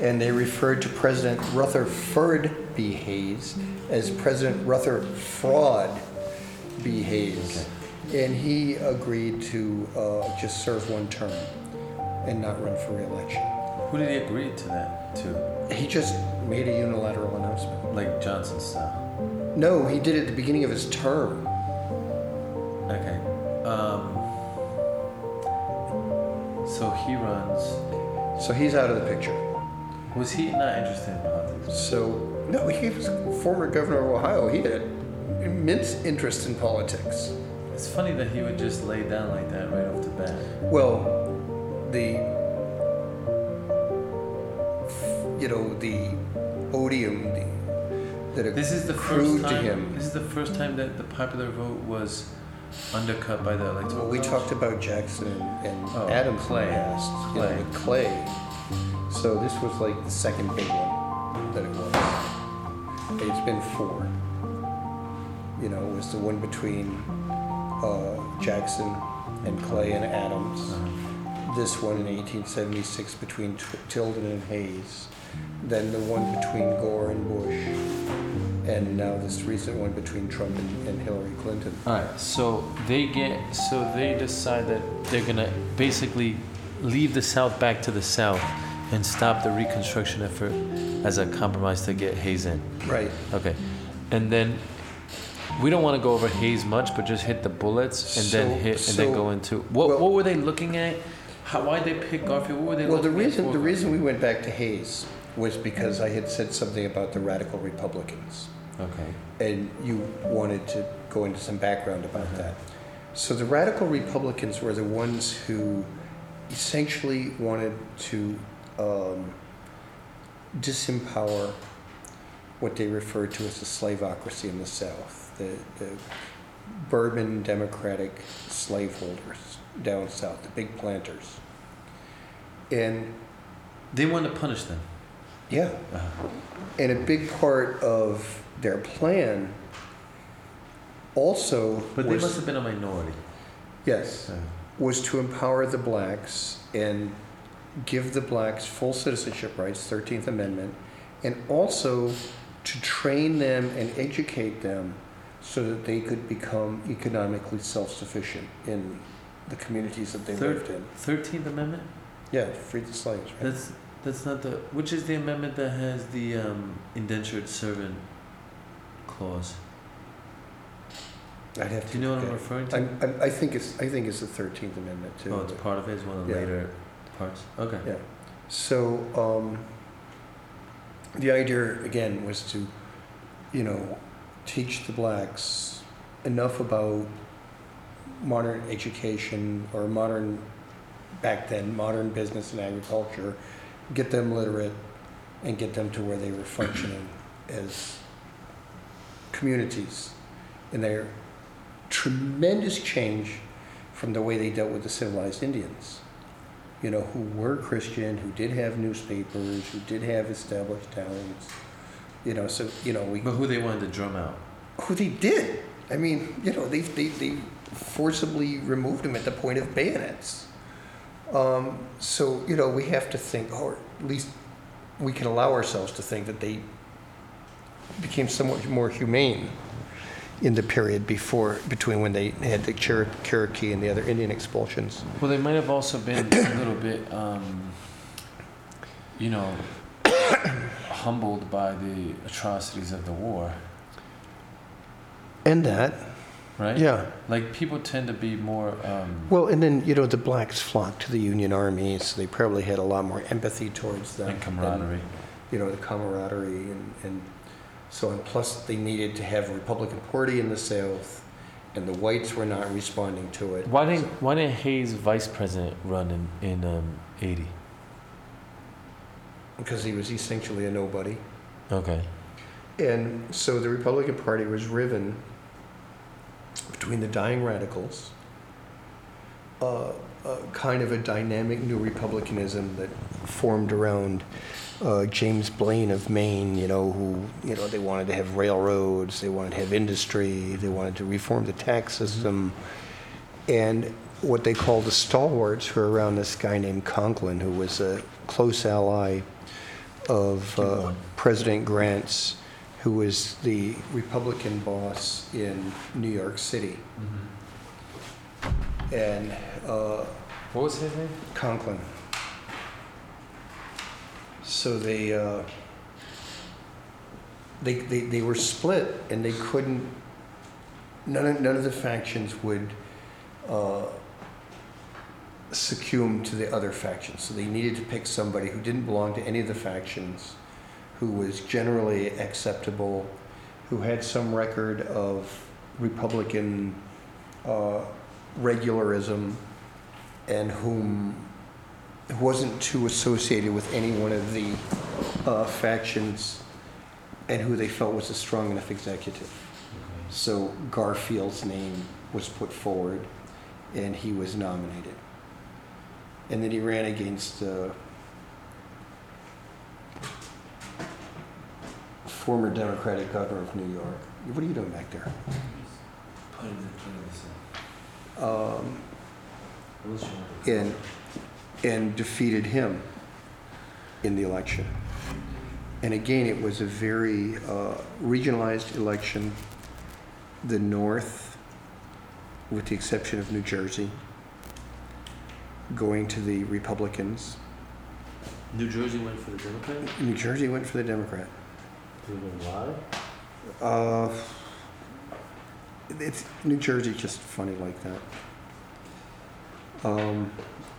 and they referred to President Rutherford B. Hayes as President Rutherford Fraud B. Hayes. Okay. And he agreed to uh, just serve one term and not run for reelection. Who did he agree to that to? He just made a unilateral announcement. Like Johnson style. No, he did it at the beginning of his term. Okay. Um. So he runs. So he's out of the picture. Was he not interested in politics? So, no, he was former governor of Ohio. He had immense interest in politics. It's funny that he would just lay down like that right off the bat. Well, the, you know, the odium the, that This is the accrued first to time. him. This is the first time that the popular vote was undercut by the electoral. Well, we college? talked about Jackson and, Oh, Adams Clay. past, you know, Clay. Clay. So this was like the second big one that it was. It's been four. You know, it was the one between uh, Jackson and Clay and Adams. Uh-huh. This one in 1876 between T- Tilden and Hayes. Then the one between Gore and Bush. And now this recent one between Trump and, and Hillary Clinton. All right, so they get so they decide that they're gonna basically leave the South back to the South and stop the Reconstruction effort as a compromise to get Hayes in. Right. Okay, and then we don't want to go over Hayes much, but just hit the bullets and So- then hit and then go into what well- what were they looking at? How why did they pick Garfield? What were they Well, the reason, the reason we went back to Hayes was because I had said something about the radical Republicans. Okay. And you wanted to go into some background about that. So the radical Republicans were the ones who essentially wanted to um, disempower what they referred to as the slaveocracy in the South, the, the Bourbon Democratic slaveholders down south, the big planters. And They wanted to punish them. Yeah, Uh-huh. and a big part of their plan also But they was, must have been a minority. yes, So. was to empower the blacks and give the blacks full citizenship rights, 13th Amendment, and also to train them and educate them so that they could become economically self-sufficient in the communities that they Third- lived in. Thirteenth Amendment. Yeah, free the slaves, right? That's that's not the which is the amendment that has the um, indentured servant clause. I'd have Do you know what I'm referring to? I'm, I'm, I think it's I think it's the Thirteenth Amendment too. oh, it's part of it. It's one of the Yeah. later parts. Okay. Yeah. So um, the idea again was to, you know, teach the blacks enough about modern education or modern back then modern business and agriculture, get them literate, and get them to where they were functioning as communities in their tremendous change from the way they dealt with the civilized Indians you know, who were Christian, who did have newspapers, who did have established towns, you know, so, you know, we, But who they wanted to drum out? who they did. I mean, you know, they, they, they forcibly removed them at the point of bayonets. Um, so, you know, we have to think, or at least we can allow ourselves to think that they became somewhat more humane in the period before, between when they had the Cher- Cherokee and the other Indian expulsions. Well, they might have also been a little bit, um, you know, humbled by the atrocities of the war, And that, right? yeah. Like people tend to be more. Um, Well, and then, you know, the blacks flocked to the Union Army, so they probably had a lot more empathy towards them. and camaraderie. you know, the camaraderie and, and so on. Plus, they needed to have a Republican Party in the South, and the whites were not responding to it. Why didn't Why didn't Hayes vice president run in in um, eighty? Because he was essentially a nobody. Okay. And so the Republican Party was riven between the dying radicals, uh, uh, kind of a dynamic new republicanism that formed around uh, James Blaine of Maine, you know, who, you know, they wanted to have railroads, they wanted to have industry, they wanted to reform the tax system. And what they called the stalwarts were around this guy named Conkling, who was a close ally of uh. President Grant's, who was the Republican boss in New York City. and uh, What was his name? Conkling. So they, uh, they, they, they were split and they couldn't, none of, none of the factions would uh, succumb to the other factions. So they needed to pick somebody who didn't belong to any of the factions, who was generally acceptable, who had some record of Republican uh, regularism, and whom wasn't too associated with any one of the uh, factions, and who they felt was a strong enough executive. So Garfield's name was put forward, and he was nominated. And then he ran against uh, former Democratic governor of New York. What are you doing back there? Um, and and defeated him in the election. And again, it was a very uh, regionalized election. The North, with the exception of New Jersey, going to the Republicans. New Jersey went for the Democrat? New Jersey went for the Democrat. Why? Uh, it's New Jersey just funny like that. Um,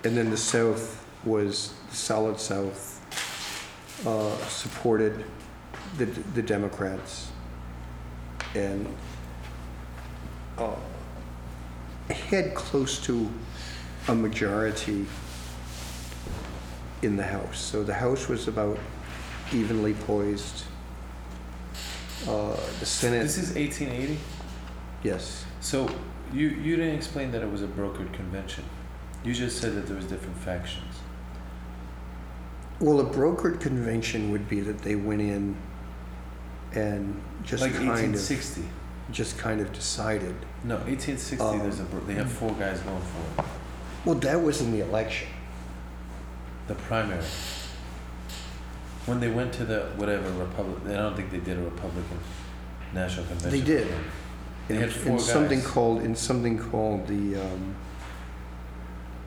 and then the South was the solid South uh, supported the the Democrats and uh, had close to a majority in the House. So the House was about evenly poised. Uh, the Senate, This is 1880? yes. So you, you didn't explain that it was a brokered convention. You just said that there was different factions. Well, a brokered convention would be that they went in and just like kind 1860. of just kind of decided. No, 1860. Um, there's a bro- they have four guys going for it. Well, that was in the election. The primary. When they went to the whatever republic, I don't think they did a Republican National Convention. They did. They in, had four in something called in something called the. Um,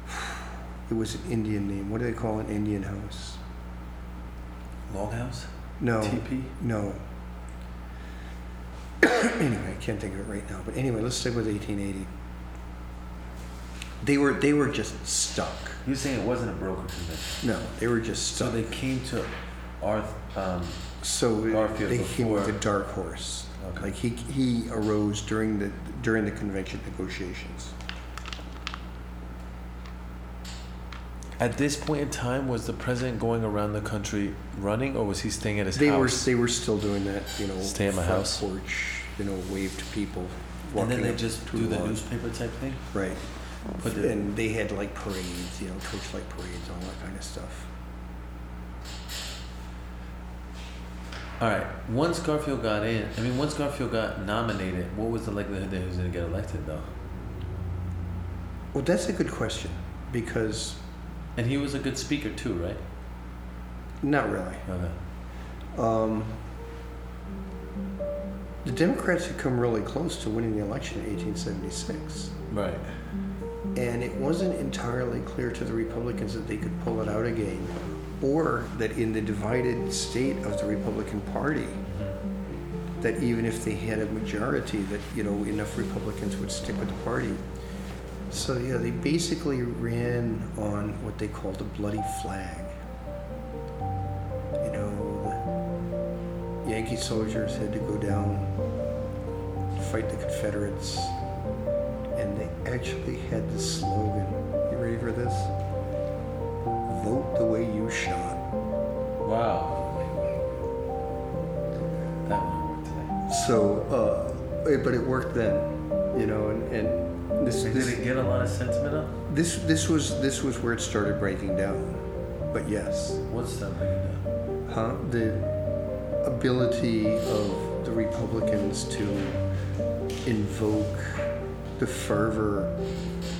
[sighs] it was an Indian name. What do they call an Indian house? Longhouse. No, TP. no. [coughs] anyway, I can't think of it right now. But anyway, let's stick with 1880. They were they were just stuck. You're saying it wasn't a brokered convention. No, they were just stuck. So they came to Arth. Um, So Garfield they came with a before- dark horse. Okay. Like he he arose during the during the convention negotiations. At this point in time, was the president going around the country running, or was he staying at his They were house? they were still doing that, you know. Stay at my front house. Porch, you know, wave to people. and walking then they up just to do the lawn. newspaper type thing. Right. Put the, And they had like parades, you know, torchlight parades, all that kind of stuff. All right. Once Garfield got in, I mean, once Garfield got nominated, what was the likelihood that he was going to get elected, though? Well, that's a good question because And he was a good speaker too, right? not really. Okay. Um, the Democrats had come really close to winning the election in 1876. Right. And it wasn't entirely clear to the Republicans that they could pull it out again, or that in the divided state of the Republican Party, that even if they had a majority, that you know enough Republicans would stick with the party. So yeah, they basically ran on what they called a bloody flag. You know, the Yankee soldiers had to go down, fight the Confederates, and they actually had this slogan. You ready for this? Vote the way you shot. Wow. That one worked today. So, uh, it- but it worked then, you know, and, and this, Did this, it get a lot of sentiment up? this, this was, this was where it started breaking down. But yes, What's that breaking down? huh? The ability of the Republicans to invoke the fervor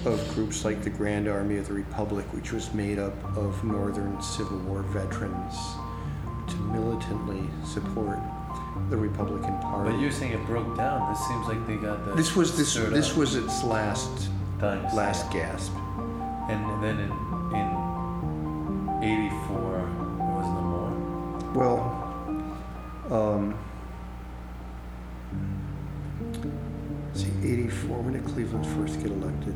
of groups like the Grand Army of the Republic, which was made up of Northern Civil War veterans, to militantly support the Republican Party. But you're saying it broke down. This seems like they got the. This was this this up. was its last dying last gasp. And then in in '84, there was no more. Well, um, 84, when did Cleveland first get elected?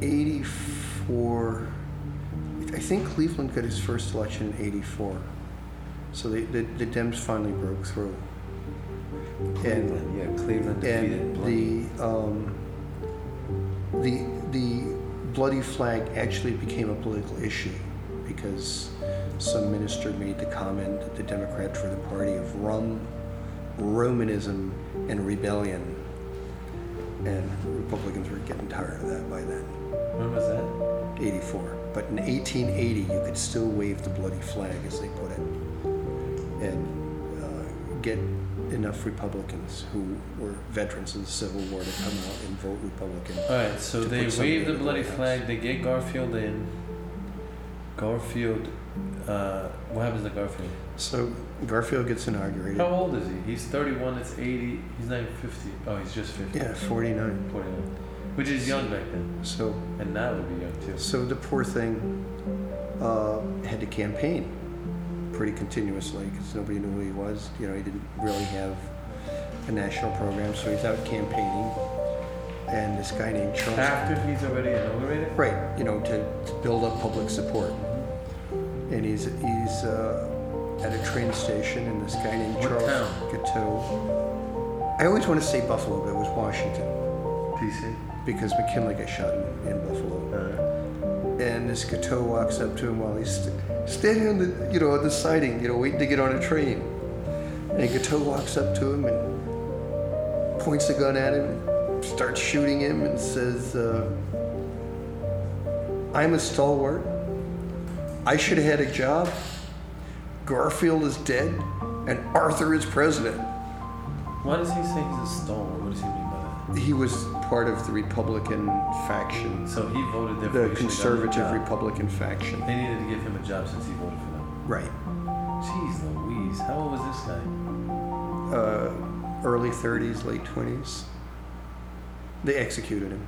84, I think Cleveland got his first election in 84. So the, the, the Dems finally broke through. And Cleveland, yeah, Cleveland defeated and the um, the the bloody flag actually became a political issue because some minister made the comment that the Democrats were the party of rum, Romanism, and rebellion, and Republicans were getting tired of that by then. When was that? 84. But in 1880, you could still wave the bloody flag, as they put it, and uh, get enough Republicans who were veterans of the Civil War to come out and vote Republican. All right, so they wave the bloody flag. They get Garfield in. Garfield. Uh, what happens to Garfield? So Garfield gets inaugurated. How old is he? He's 31. It's 80. He's not even 50. Oh, he's just 50. Yeah, 49. 49. Which is young back then, So, and now would be young too. so the poor thing uh, had to campaign pretty continuously because nobody knew who he was. You know, he didn't really have a national program, so he's out campaigning. And this guy named Charles After he's already inaugurated. Right, you know, to, to build up public support. And he's he's uh, at a train station, and this guy named What Charles town? Guiteau. I always want to say Buffalo, but it was Washington DC. because McKinley got shot in, in Buffalo. And this Guiteau walks up to him while he's st- standing on the you know on the siding, you know, waiting to get on a train. And Guiteau walks up to him and points a gun at him, and starts shooting him, and says, uh, "I'm a stalwart. I should have had a job. Garfield is dead, and Arthur is president." why does he say he's a stalwart? What does he mean by that? He was part of the Republican faction, So he voted there. the conservative Republican faction. They needed to give him a job since he voted for them. Right. Jeez Louise, how old was this guy? uh, early 30s, late 20s. They executed him.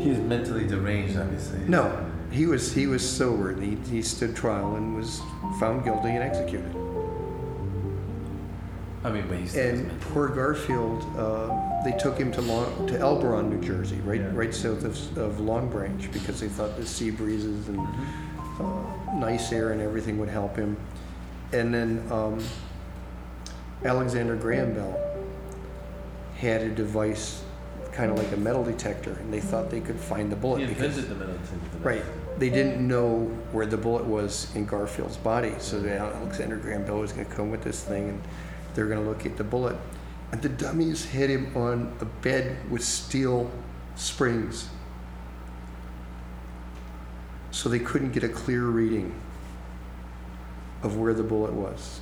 He was mentally deranged, obviously. No, he was he was sober and he, he stood trial and was found guilty and executed. I mean, but he's And poor Garfield, uh, they took him to Long, to Elberon, New Jersey, right Yeah. right south of, of Long Branch, because they thought the sea breezes and Mhm. uh, nice air and everything would help him. And then um, Alexander Graham Bell had a device, kind of like a metal detector, and they thought they could find the bullet. He because- invented the metal detector. Right. They didn't know where the bullet was in Garfield's body, so they, Alexander Graham Bell was going to come with this thing, and they're going to locate the bullet. And the dummies hit him on a bed with steel springs, so they couldn't get a clear reading of where the bullet was.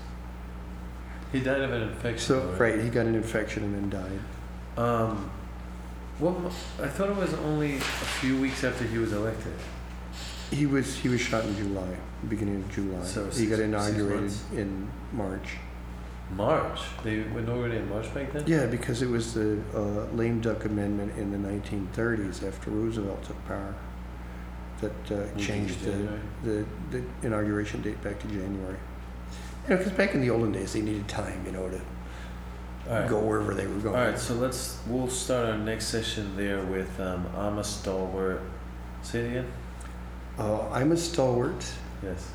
He died of an infection. So, right, he got an infection and then died. Um, mo- I thought it was only a few weeks after he was elected. He was he was shot in July, beginning of July. So he six- got six inaugurated months. in March. March. They were inaugurated in March back then. Yeah, because it was the uh, lame duck amendment in the 1930s after Roosevelt took power that uh, Moved to changed the, January. the, the inauguration date back to January. You know, because back in the olden days, they needed time, you know, to All go wherever they were going. All right, So let's. We'll start our next session there with um, I'm a stalwart. Say it again. Uh, I'm a stalwart. Yes.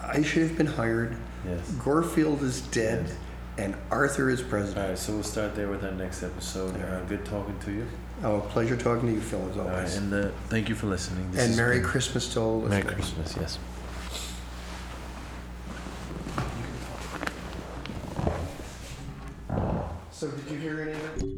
I should have been hired. Yes. Garfield is dead, Yes. and Arthur is All president. right. So we'll start there with our next episode. All Uh, right. good talking to you. Oh, pleasure talking to you, Phil, as All right. always. And uh, thank you for listening. This and has Merry been- Christmas to all Merry listeners. Christmas. Yes. You hear any of it?